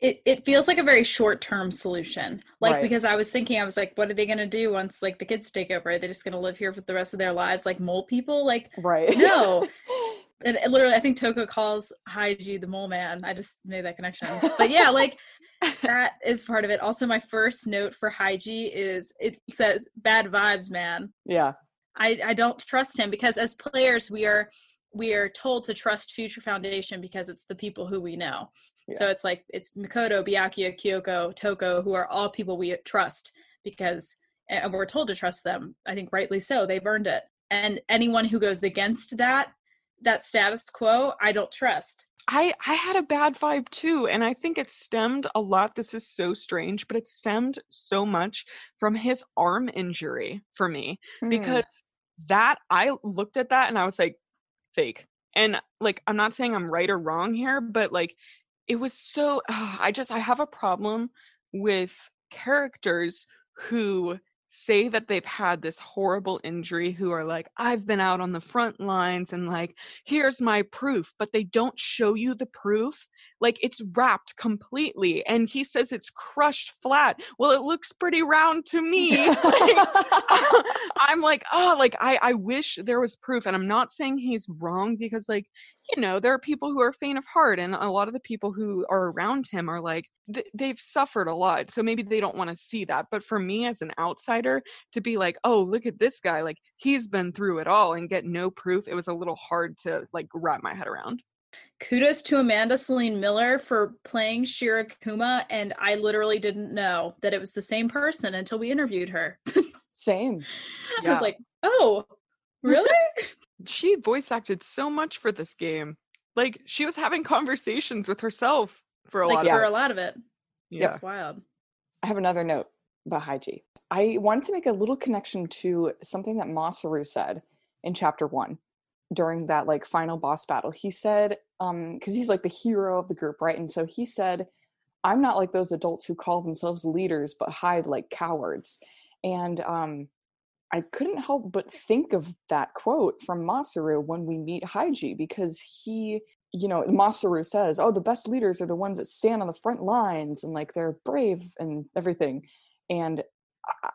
it it feels like a very short term solution. Like Right. because I was thinking, I was like, what are they gonna do once like the kids take over? Are they just gonna live here for the rest of their lives like mole people? Like right No. and it literally I think Toko calls Haiji the mole man. I just made that connection. But yeah, like that is part of it. Also, my first note for Haiji is it says bad vibes, man. yeah I, I don't trust him because as players we are we are told to trust Future Foundation because it's the people who we know. So it's like it's Makoto, Byakuya, Kyoko, Toko, who are all people we trust because and we're told to trust them. I think rightly so. They've earned it. And anyone who goes against that that status quo, I don't trust. I I had a bad vibe too, and I think it stemmed a lot. This is so strange, but it stemmed so much from his arm injury for me Hmm. because that I looked at that and I was like, fake. And like, I'm not saying I'm right or wrong here, but like, it was so. Ah, I just I have a problem with characters who say that they've had this horrible injury who are like I've been out on the front lines and like here's my proof but they don't show you the proof like it's wrapped completely and he says it's crushed flat. Well it looks pretty round to me. Like, i'm like oh like i i wish there was proof and i'm not saying he's wrong because like you know there are people who are faint of heart and a lot of the people who are around him are like th- they've suffered a lot so maybe they don't want to see that but for me as an outsider to be like oh look at this guy like he's been through it all and get no proof it was a little hard to like wrap my head around Kudos to Amanda Celine Miller for playing Shirakuma, and I literally didn't know that it was the same person until we interviewed her. Same. I was like, oh, really? she voice acted so much for this game like she was having conversations with herself for a like lot for of a lot of it. it yeah It's wild. I have another note about Haiji. I wanted to make a little connection to something that Masaru said in chapter one during that like final boss battle. He said, um, because he's like the hero of the group, right? And so he said, I'm not like those adults who call themselves leaders but hide like cowards. And um I couldn't help but think of that quote from Masaru when we meet Haiji because he you know, Masaru says, "Oh, the best leaders are the ones that stand on the front lines and like they're brave and everything." And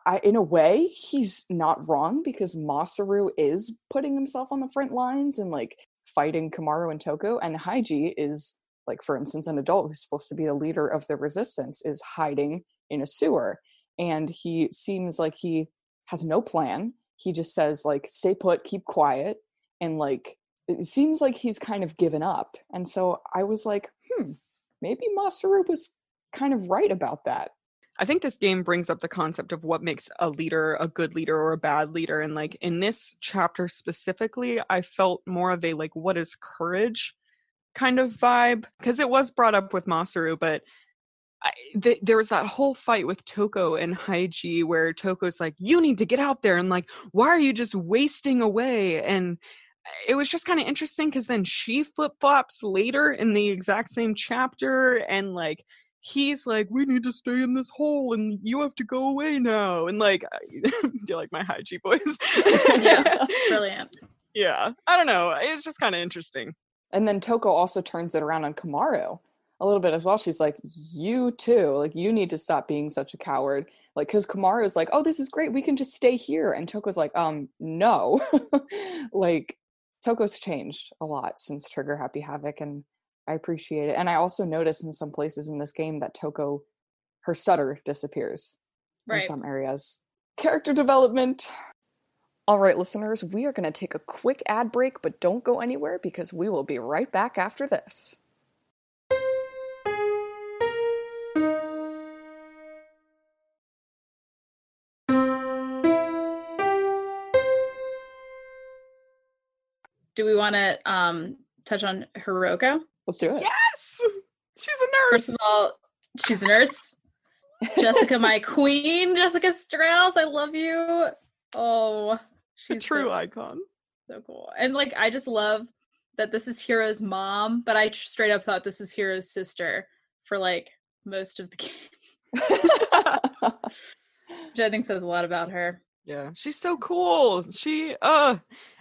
I, in a way, he's not wrong because Masaru is putting himself on the front lines and like fighting Komaru and Toko, and Haiji is like, for instance, an adult who's supposed to be the leader of the resistance is hiding in a sewer, and he seems like he has no plan. He just says like, "Stay put, keep quiet," and like it seems like he's kind of given up. And so I was like, hmm, maybe Masaru was kind of right about that. I think this game brings up the concept of what makes a leader a good leader or a bad leader. And like in this chapter specifically, I felt more of a like, what is courage kind of vibe because it was brought up with Masaru, but I, th- there was that whole fight with Toko and Haiji where Toko's like, you need to get out there and like, why are you just wasting away? And eh, it was just kind of interesting because then she flip flops later in the exact same chapter and like he's like we need to stay in this hole and you have to go away now and like do you like my Haiji voice yeah, that's brilliant. yeah i don't know it's just kind of interesting And then Toko also turns it around on Komaru a little bit as well. She's like, You too. Like, you need to stop being such a coward. Like, because Komaru's like, Oh, this is great. We can just stay here. And Toko's like, Um, no. like, Toko's changed a lot since Trigger Happy Havoc. And I appreciate it. And I also notice in some places in this game that Toko, her stutter disappears in some areas. Character development. All right, listeners, we are going to take a quick ad break, but don't go anywhere because we will be right back after this. Do we want to um touch on Hiroko? Let's do it. yes she's a nurse First of all, she's a nurse. Jessica, my queen, Jessica Strauss, I love you. Oh, she's a true so, icon so cool. And like, I just love that this is Hiro's mom, but I straight up thought this is Hiro's sister for like most of the game, which I think says a lot about her. yeah she's so cool she uh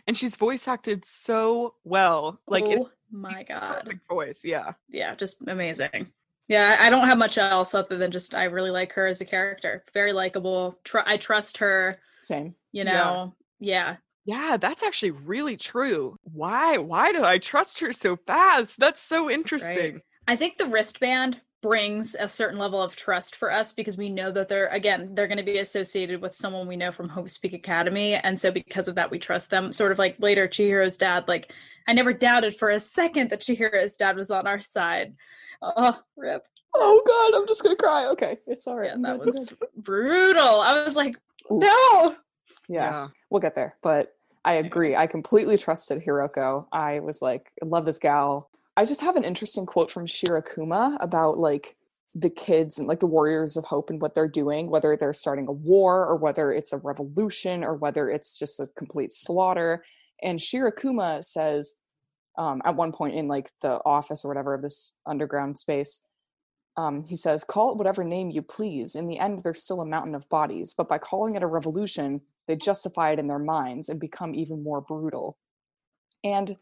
and she's voice acted so well like it's oh my god, perfect voice yeah yeah, just amazing. Yeah, I I don't have much else other than just I really like her as a character. Very likable. Tr- I trust her. Same. You know, yeah. Yeah, that's actually really true. Why? Why do I trust her so fast? That's so interesting. I think the wristband brings a certain level of trust for us because we know that they're again they're going to be associated with someone we know from Hope's Peak Academy. And so because of that we trust them. Sort of like later Chihiro's dad like I never doubted for a second that Chihiro's dad was on our side. Oh rip. Oh god I'm just gonna cry. Okay it's all right. Yeah, that was brutal. I was like Oof. no! Yeah, yeah. we'll get there but I agree. I completely trusted Hiroko. I was like love this gal I just have an interesting quote from Shirakuma about like the kids and like the warriors of hope and what they're doing whether they're starting a war or whether it's a revolution or whether it's just a complete slaughter. And shirakuma says um, at one point in like the office or whatever of this underground space um, he says call it whatever name you please. In the end there's still a mountain of bodies but by calling it a revolution they justify it in their minds and become even more brutal. And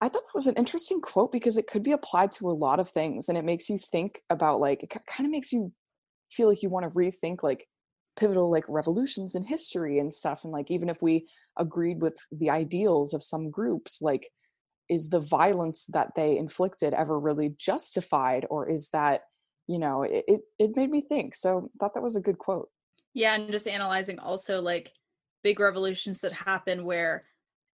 I thought that was an interesting quote because it could be applied to a lot of things and it makes you think about like it kind of makes you feel like you want to rethink like pivotal like revolutions in history and stuff and like even if we agreed with the ideals of some groups like is the violence that they inflicted ever really justified or is that you know it it, made me think so thought that was a good quote. Yeah and just analyzing also like big revolutions that happen where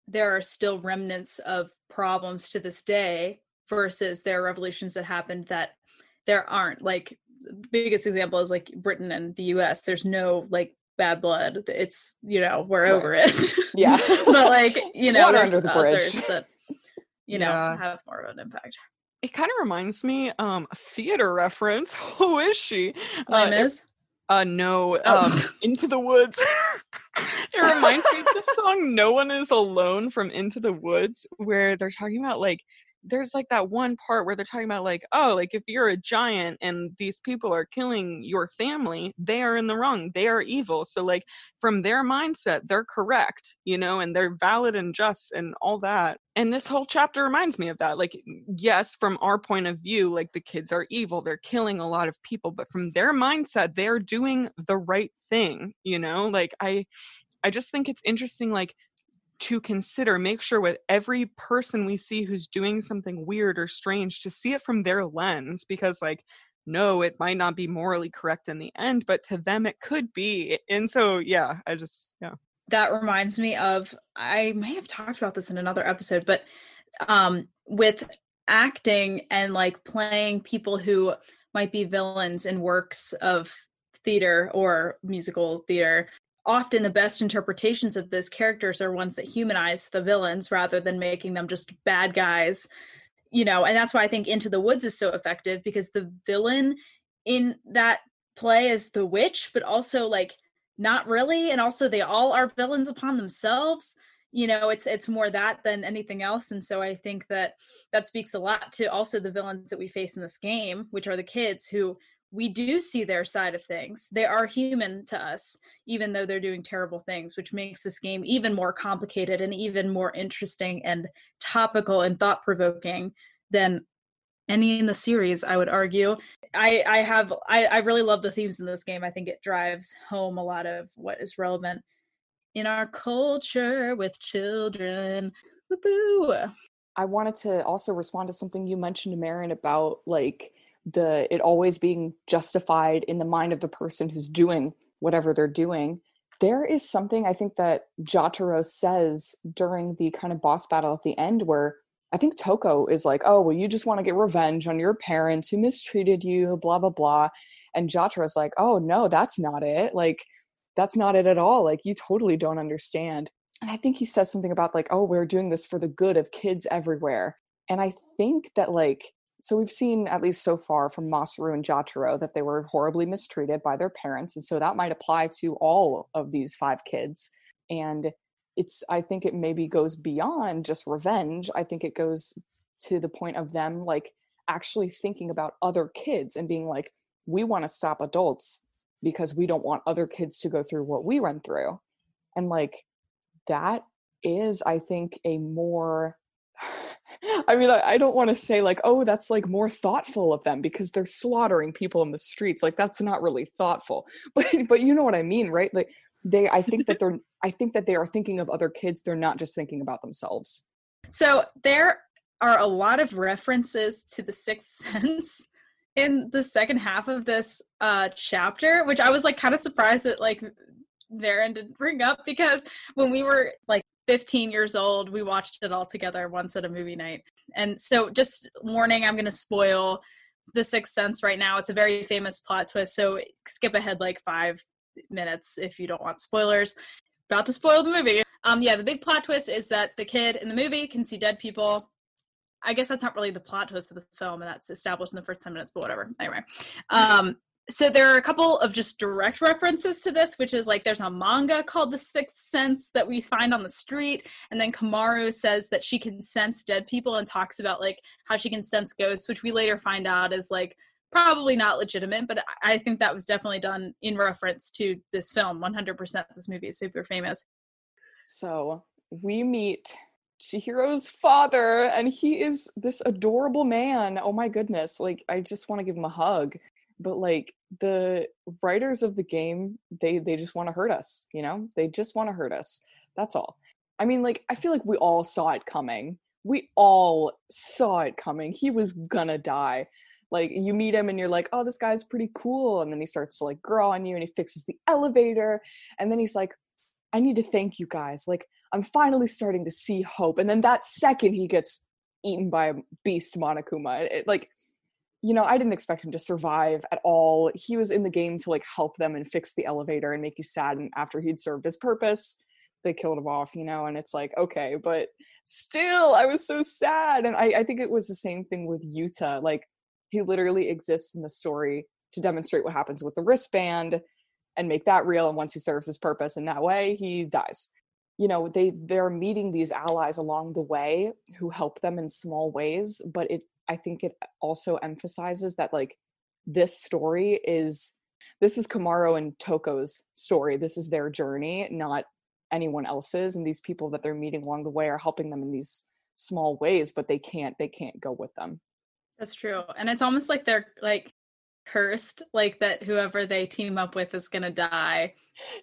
there are still remnants of problems to this day versus there are revolutions that happened that there aren't. Like biggest example is like britain and the us there's no like bad blood. It's you know we're right. over it. Yeah. But like you know Water there's the others that you know yeah. have more of an impact. It kind of reminds me um a theater reference. Who is she? Uh, is uh no oh. um into the woods it reminds me of the song no one is alone from into the woods where they're talking about like there's like that one part where they're talking about like oh like if you're a giant and these people are killing your family they are in the wrong they are evil. So like from their mindset they're correct you know and they're valid and just and all that. And this whole chapter reminds me of that like yes from our point of view like the kids are evil they're killing a lot of people but from their mindset they're doing the right thing you know? Like i i just think it's interesting like to consider make sure with every person we see who's doing something weird or strange to see it from their lens because like no it might not be morally correct in the end but to them it could be and so yeah i just yeah. That reminds me of i may have talked about this in another episode but um with acting and like playing people who might be villains in works of theater or musical theater often the best interpretations of those characters are ones that humanize the villains rather than making them just bad guys you know and that's why i think into the woods is so effective because the villain in that play is the witch but also like not really and also they all are villains upon themselves. You know it's it's more that than anything else and so i think that that speaks a lot to also the villains that we face in this game which are the kids who we do see their side of things. They are human to us, even though they're doing terrible things, which makes this game even more complicated and even more interesting and topical and thought provoking than any in the series, I would argue. I, I have I, I really love the themes in this game. I think it drives home a lot of what is relevant in our culture with children. Woo-hoo. I wanted to also respond to something you mentioned, Marin, about like the it always being justified in the mind of the person who's doing whatever they're doing. There is something i think that jotaro says during the kind of boss battle at the end where i think toko is like oh well you just want to get revenge on your parents who mistreated you blah blah blah. And jotaro's like oh no that's not it. Like that's not it at all. Like you totally don't understand. And i think he says something about like oh we're doing this for the good of kids everywhere. And i think that like so we've seen at least so far from Masaru and Jotaro that they were horribly mistreated by their parents and so that might apply to all of these five kids. And it's I think it maybe goes beyond just revenge. I think it goes to the point of them like actually thinking about other kids and being like we want to stop adults because we don't want other kids to go through what we went through. And like that is I think a more I mean, I, I don't want to say like, oh, that's like more thoughtful of them because they're slaughtering people in the streets. Like that's not really thoughtful. But but you know what I mean, right? Like they I think that they're I think that they are thinking of other kids. They're not just thinking about themselves. So there are a lot of references to the sixth sense in the second half of this uh chapter, which I was like kind of surprised that like Varen didn't bring up because when we were like 15 years old, we watched it all together once at a movie night. And so just warning, I'm gonna spoil the Sixth Sense right now. It's a very famous plot twist, so skip ahead like five minutes if you don't want spoilers. About to spoil the movie. Um, yeah, the big plot twist is that the kid in the movie can see dead people. I guess that's not really the plot twist of the film, and that's established in the first ten minutes, but whatever. Anyway, um, so there are a couple of just direct references to this, which is like there's a manga called The Sixth Sense that we find on the street, and then Komaru says that she can sense dead people and talks about like how she can sense ghosts, which we later find out is like probably not legitimate, but I think that was definitely done in reference to this film. 100% this movie is super famous. So we meet Chihiro's father, and he is this adorable man. Oh my goodness. Like, I just want to give him a hug. But like the writers of the game, they they just want to hurt us, you know? They just want to hurt us. That's all. I mean, like, I feel like we all saw it coming. We all saw it coming. He was gonna die. Like you meet him and you're like, oh, this guy's pretty cool. And then he starts to like grow on you and he fixes the elevator. And then he's like, I need to thank you guys. Like, I'm finally starting to see hope. And then that second he gets eaten by a beast Monokuma. It, like, you know, I didn't expect him to survive at all. He was in the game to like help them and fix the elevator and make you sad. And after he'd served his purpose, they killed him off, you know, and it's like, okay, but still, I was so sad. And I, I think it was the same thing with Utah. Like, he literally exists in the story to demonstrate what happens with the wristband and make that real. And once he serves his purpose in that way, he dies. You know, they they're meeting these allies along the way who help them in small ways, but it I think it also emphasizes that like this story is this is Komaru and Toko's story. This is their journey, not anyone else's. And these people that they're meeting along the way are helping them in these small ways, but they can't they can't go with them. That's true. And it's almost like they're like cursed, like that whoever they team up with is gonna die.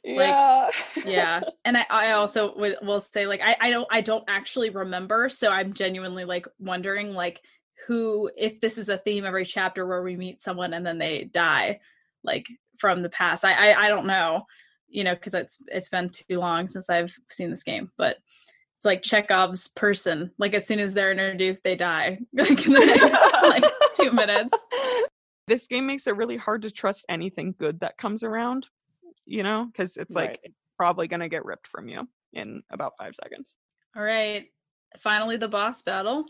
Yeah. Like, yeah. And I, I also will, will say like I, I don't I don't actually remember. So I'm genuinely like wondering like who if this is a theme every chapter where we meet someone and then they die like from the past. I I, I don't know, you know, because it's it's been too long since I've seen this game. But it's like Chekhov's person. Like as soon as they're introduced, they die. like in the next like two minutes. This game makes it really hard to trust anything good that comes around, you know, because it's like Right. it's probably gonna get ripped from you in about five seconds. All right. Finally the boss battle.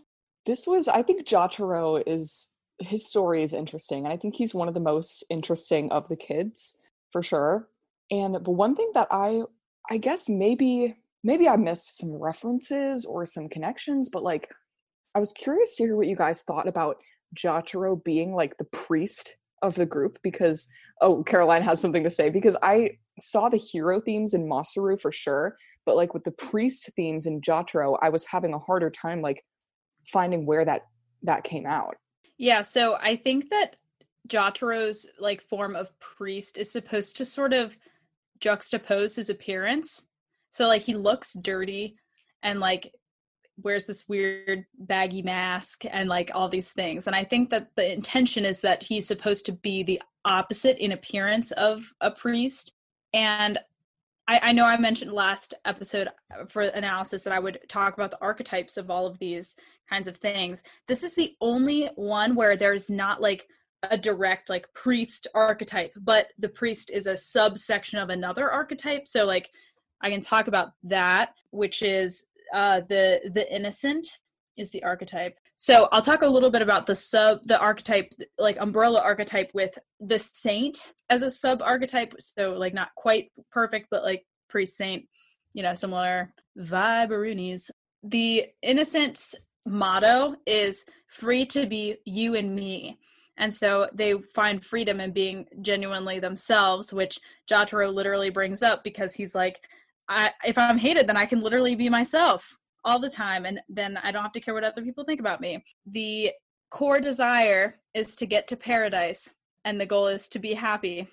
This was i think jotaro is his story is interesting and i think he's one of the most interesting of the kids for sure and but one thing that i i guess maybe maybe i missed some references or some connections but like i was curious to hear what you guys thought about jotaro being like the priest of the group because oh caroline has something to say because i saw the hero themes in masaru for sure but like with the priest themes in jotaro i was having a harder time like finding where that that came out. Yeah, so I think that Jotaro's like form of priest is supposed to sort of juxtapose his appearance. So like he looks dirty and like wears this weird baggy mask and like all these things. And I think that the intention is that he's supposed to be the opposite in appearance of a priest. And I, I know I mentioned last episode uh, for analysis that I would talk about the archetypes of all of these kinds of things. This is the only one where there's not like a direct like priest archetype, but the priest is a subsection of another archetype. So like I can talk about that, which is uh the the innocent is the archetype. So I'll talk a little bit about the sub the archetype like umbrella archetype with the saint as a sub archetype. So like not quite perfect, but like priest saint, you know, similar vibe The innocent's motto is free to be you and me. And so they find freedom in being genuinely themselves, which Jotaro literally brings up because he's like, I, if I'm hated, then I can literally be myself all the time, and then I don't have to care what other people think about me. The core desire is to get to paradise, and the goal is to be happy.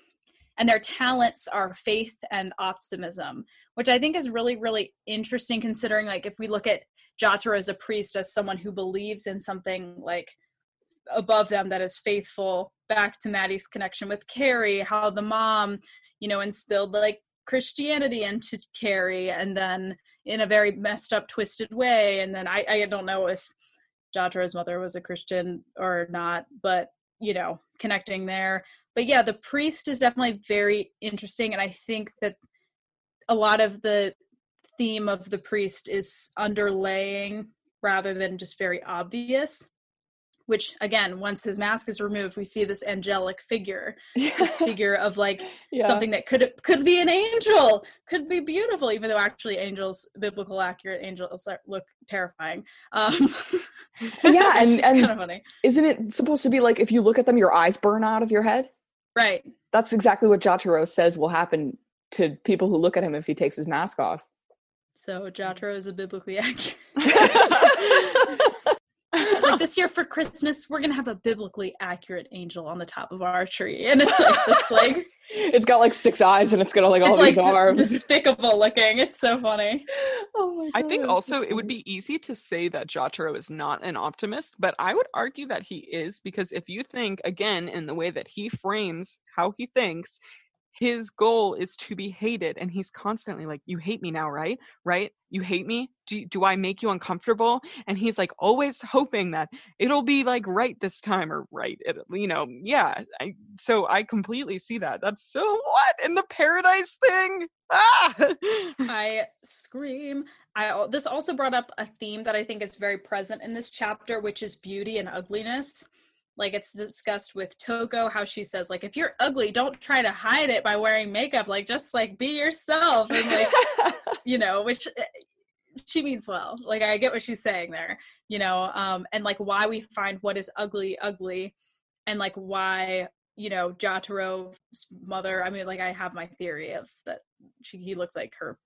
And their talents are faith and optimism, which I think is really, really interesting considering, like, if we look at Jotaro as a priest, as someone who believes in something like above them that is faithful back to Maddie's connection with Carrie, how the mom, you know, instilled like Christianity into Carrie, and then in a very messed up, twisted way. And then I, I don't know if Jotaro's mother was a Christian or not, but you know, connecting there. But yeah, the priest is definitely very interesting, and I think that a lot of the theme of the priest is underlaying rather than just very obvious which again once his mask is removed we see this angelic figure this figure of like Yeah. something that could could be an angel could be beautiful even though actually angels biblical accurate angels look terrifying um Yeah, and- it's and- kind of funny Isn't it supposed to be like if you look at them, your eyes burn out of your head? right That's exactly what Jotaro says will happen to people who look at him if he takes his mask off. so jotaro is a biblically accurate like this year for christmas we're gonna have a biblically accurate angel on the top of our tree. And it's like this like it's got like six eyes and it's got like all it's like these d- arms. despicable looking. It's so funny. Oh my I think also it would be easy to say that Jotaro is not an optimist, but I would argue that he is because if you think again in the way that he frames how he thinks, his goal is to be hated and he's constantly like you hate me now, right? Right? You hate me? Do do I make you uncomfortable? And he's like always hoping that it'll be like right this time or right it, you know, yeah. I, so I completely see that. That's so what in the paradise thing? Ah! I scream. I this also brought up a theme that I think is very present in this chapter, which is beauty and ugliness. Like it's discussed with Toko, how she says, like, if you're ugly, don't try to hide it by wearing makeup. Like, just like be yourself, and like, you know, which uh, she means well. Like, I get what she's saying there, you know, um, and like why we find what is ugly ugly, and like why you know Jotaro's mother. I mean, like I have my theory of that she, he looks like her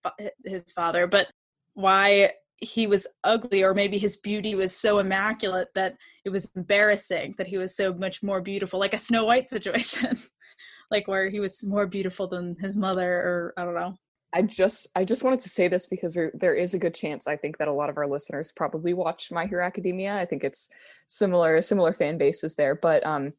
his father, but why he was ugly or maybe his beauty was so immaculate that it was embarrassing that he was so much more beautiful like a snow white situation like where he was more beautiful than his mother or i don't know I just I just wanted to say this because there there is a good chance I think that a lot of our listeners probably watch My Hero Academia. I think it's similar similar fan bases there. But um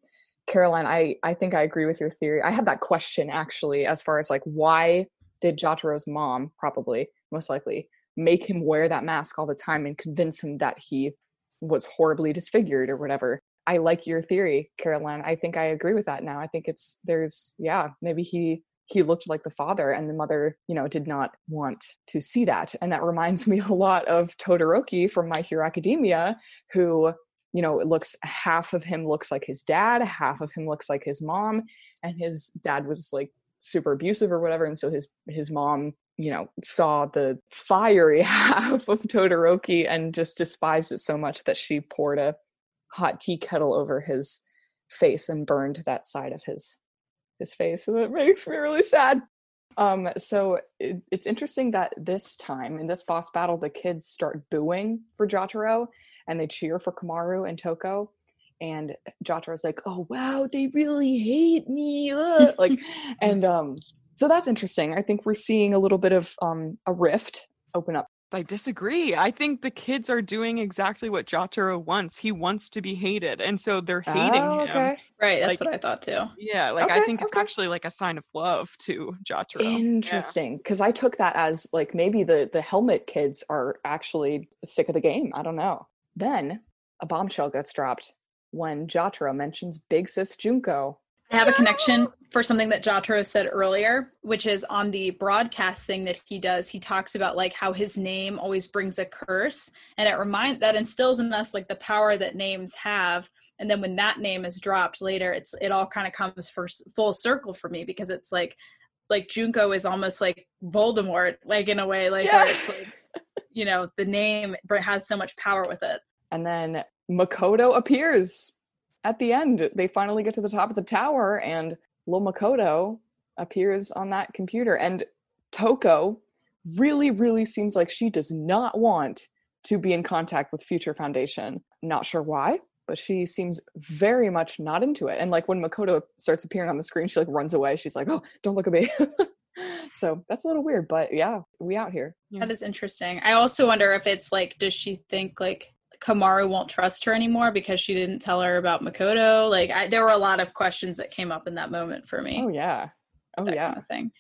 Caroline, I I think I agree with your theory. I had that question actually as far as like why did Jotaro's mom probably most likely make him wear that mask all the time and convince him that he was horribly disfigured or whatever. I like your theory, Caroline. I think I agree with that now. I think it's there's yeah, maybe he he looked like the father and the mother you know did not want to see that and that reminds me a lot of todoroki from my hero academia who you know it looks half of him looks like his dad half of him looks like his mom and his dad was like super abusive or whatever and so his his mom you know saw the fiery half of todoroki and just despised it so much that she poured a hot tea kettle over his face and burned that side of his his face and it makes me really sad. Um so it, it's interesting that this time in this boss battle the kids start booing for jotaro and they cheer for komaru and toko and jotaro's like oh wow they really hate me ugh," like and um so that's interesting i think we're seeing a little bit of um a rift open up I disagree. I think the kids are doing exactly what Jotaro wants. He wants to be hated, and so they're hating Oh, him. right that's Like- what i thought too Yeah, like I Okay, think it's actually like a sign of love to Jotaro. Interesting, because I took that as like maybe the the helmet kids are actually sick of the game. I don't know. Then a bombshell gets dropped when Jotaro mentions Big Sis Junko. I have a connection oh! for something that Jotaro said earlier, which is on the broadcast thing that he does. He talks about like how his name always brings a curse, and it remind that instills in us like the power that names have. And then when that name is dropped later, it's it all kind of comes for full circle for me because it's like like Junko is almost like Voldemort, like in a way, like Yeah. where it's like you know the name br- has so much power with it. And then Makoto appears at the end. They finally get to the top of the tower, and little Makoto appears on that computer. And Toko really, really seems like she does not want to be in contact with Future Foundation. Not sure why, but she seems very much not into it. And like when Makoto starts appearing on the screen, she like runs away. She's like, "Oh, don't look at me." so that's a little weird, but yeah, we out here. That is interesting. I also wonder if it's like, does she think like Komaru won't trust her anymore because she didn't tell her about Makoto. Like I, there were a lot of questions that came up in that moment for me. Oh yeah. Oh that yeah. kind of thing.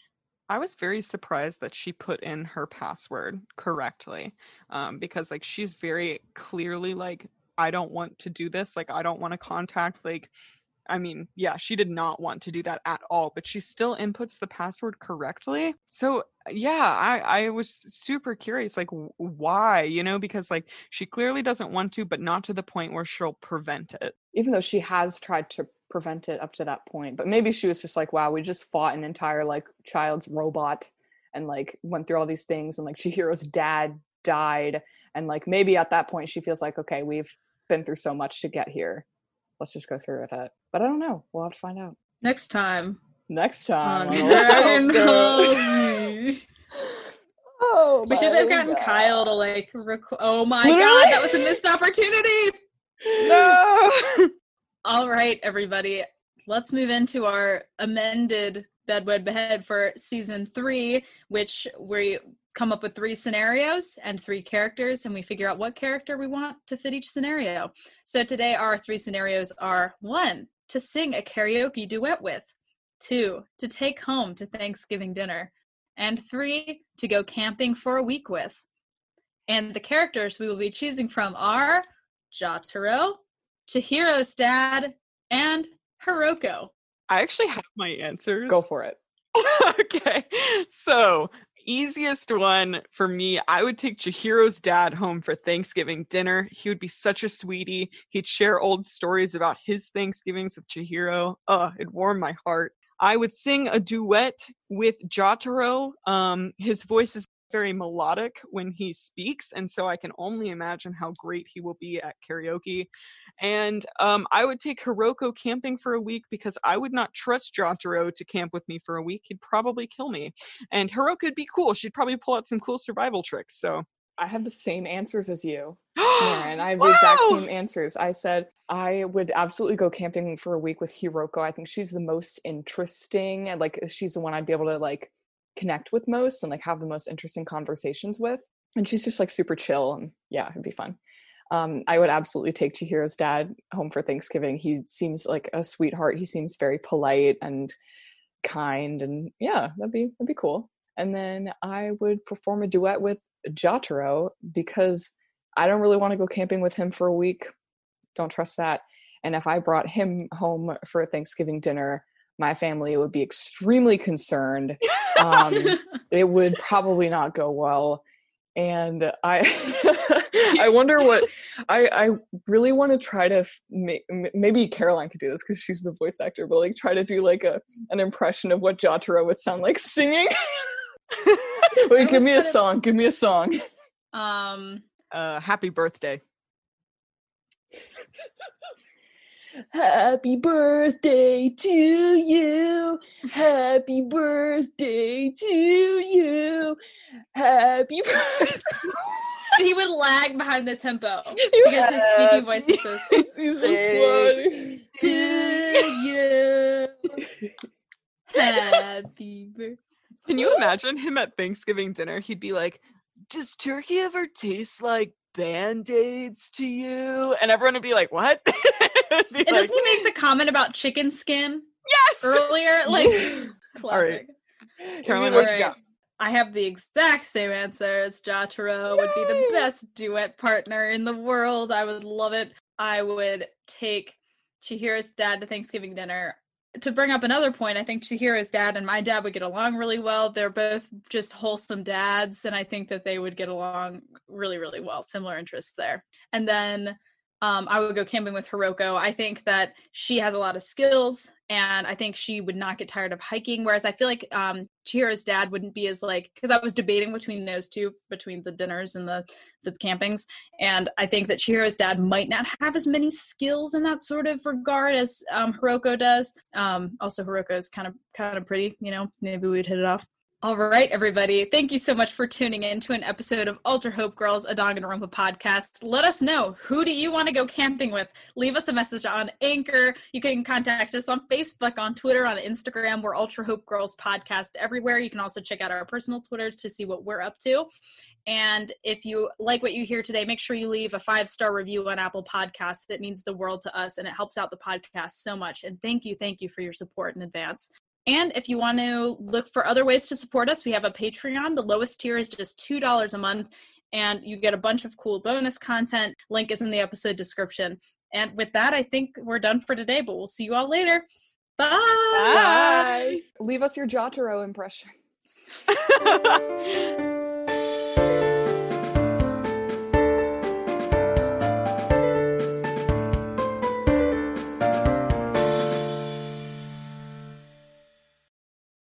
I was very surprised that she put in her password correctly, um, because like she's very clearly like, I don't want to do this. Like I don't want to contact like. I mean, yeah, she did not want to do that at all, but she still inputs the password correctly. So, yeah, I I was super curious like why, you know, because like she clearly doesn't want to, but not to the point where she'll prevent it. Even though she has tried to prevent it up to that point, but maybe she was just like, "Wow, we just fought an entire like child's robot, and like went through all these things, and like Chihiro's dad died, and like maybe at that point she feels like, okay, we've been through so much to get here. Let's just go through with it." But I don't know. We'll have to find out Next time next time. on on Dragon Dragon Ball Ball. Z. Oh, We should have gotten God. Kyle to like. Oh my Literally? god, that was a missed opportunity. No. All right, everybody. Let's move into our amended Bedwed Behead for season three, which we come up with three scenarios and three characters, and we figure out what character we want to fit each scenario. So today, our three scenarios are one, to sing a karaoke duet with, two, to take home to Thanksgiving dinner, and three, to go camping for a week with. And the characters we will be choosing from are Jotaro, Chihiro's dad, and Hiroko. I actually have my answers. Go for it. okay. So, easiest one for me, I would take Chihiro's dad home for Thanksgiving dinner. He would be such a sweetie. He'd share old stories about his Thanksgivings with Chihiro. Oh, it warmed my heart. I would sing a duet with Jotaro. Um, his voice is very melodic when he speaks, and so I can only imagine how great he will be at karaoke. And um, I would take Hiroko camping for a week because I would not trust Jotaro to camp with me for a week. He'd probably kill me. And Hiroko'd be cool. She'd probably pull out some cool survival tricks. So, I have the same answers as you. Maren. I have the exact same answers. I said I would absolutely go camping for a week with Hiroko. I think she's the most interesting and like she's the one I'd be able to like connect with most and like have the most interesting conversations with. And she's just like super chill and yeah, it'd be fun. Um, I would absolutely take Chihiro's dad home for Thanksgiving. He seems like a sweetheart. He seems very polite and kind and yeah, that'd be that'd be cool. And then I would perform a duet with Jotaro because I don't really want to go camping with him for a week. Don't trust that. And if I brought him home for a Thanksgiving dinner, my family would be extremely concerned. Um, it would probably not go well. And I, I wonder what I, I really want to try to f- maybe Caroline could do this because she's the voice actor, but like try to do like a an impression of what Jotaro would sound like singing. Wait, give me a gonna- song. Give me a song. um, uh, happy birthday. Happy birthday to you. Happy birthday to you. Happy birthday. he would lag behind the tempo because his speaking voice is so It's he's so slow. to you. Happy birthday. Can you imagine him at Thanksgiving dinner? He'd be like, Does turkey ever taste like band aids to you? And everyone would be like, What? Be And like, doesn't he make the comment about chicken skin Yes! earlier? Like classic. Caroline, what know, you got? I have the exact same answers. Jotaro would be the best duet partner in the world. I would love it. I would take Chihiro's dad to Thanksgiving dinner. To bring up another point, I think Chihiro's dad and my dad would get along really well. They're both just wholesome dads, and I think that they would get along really, really well. Similar interests there. And then um, I would go camping with Hiroko. I think that she has a lot of skills, and I think she would not get tired of hiking. Whereas I feel like um, Chihiro's dad wouldn't be as like because I was debating between those two, between the dinners and the the campings, and I think that Chihiro's dad might not have as many skills in that sort of regard as um, Hiroko does. Um, also, Hiroko is kind of kind of pretty, you know. Maybe we'd hit it off. All right, everybody. Thank you so much for tuning in to an episode of Ultra Hope Girls, a Dog in a Danganronpa podcast. Let us know who do you want to go camping with. Leave us a message on Anchor. You can contact us on Facebook, on Twitter, on Instagram. We're Ultra Hope Girls podcast everywhere. You can also check out our personal Twitter to see what we're up to. And if you like what you hear today, make sure you leave a five star review on Apple Podcasts. That means the world to us and it helps out the podcast so much. And thank you, thank you for your support in advance. And if you want to look for other ways to support us, we have a Patreon. The lowest tier is just $2 a month, and you get a bunch of cool bonus content. Link is in the episode description. And with that, I think we're done for today, but we'll see you all later. Bye. Bye. Leave us your Jotaro impression.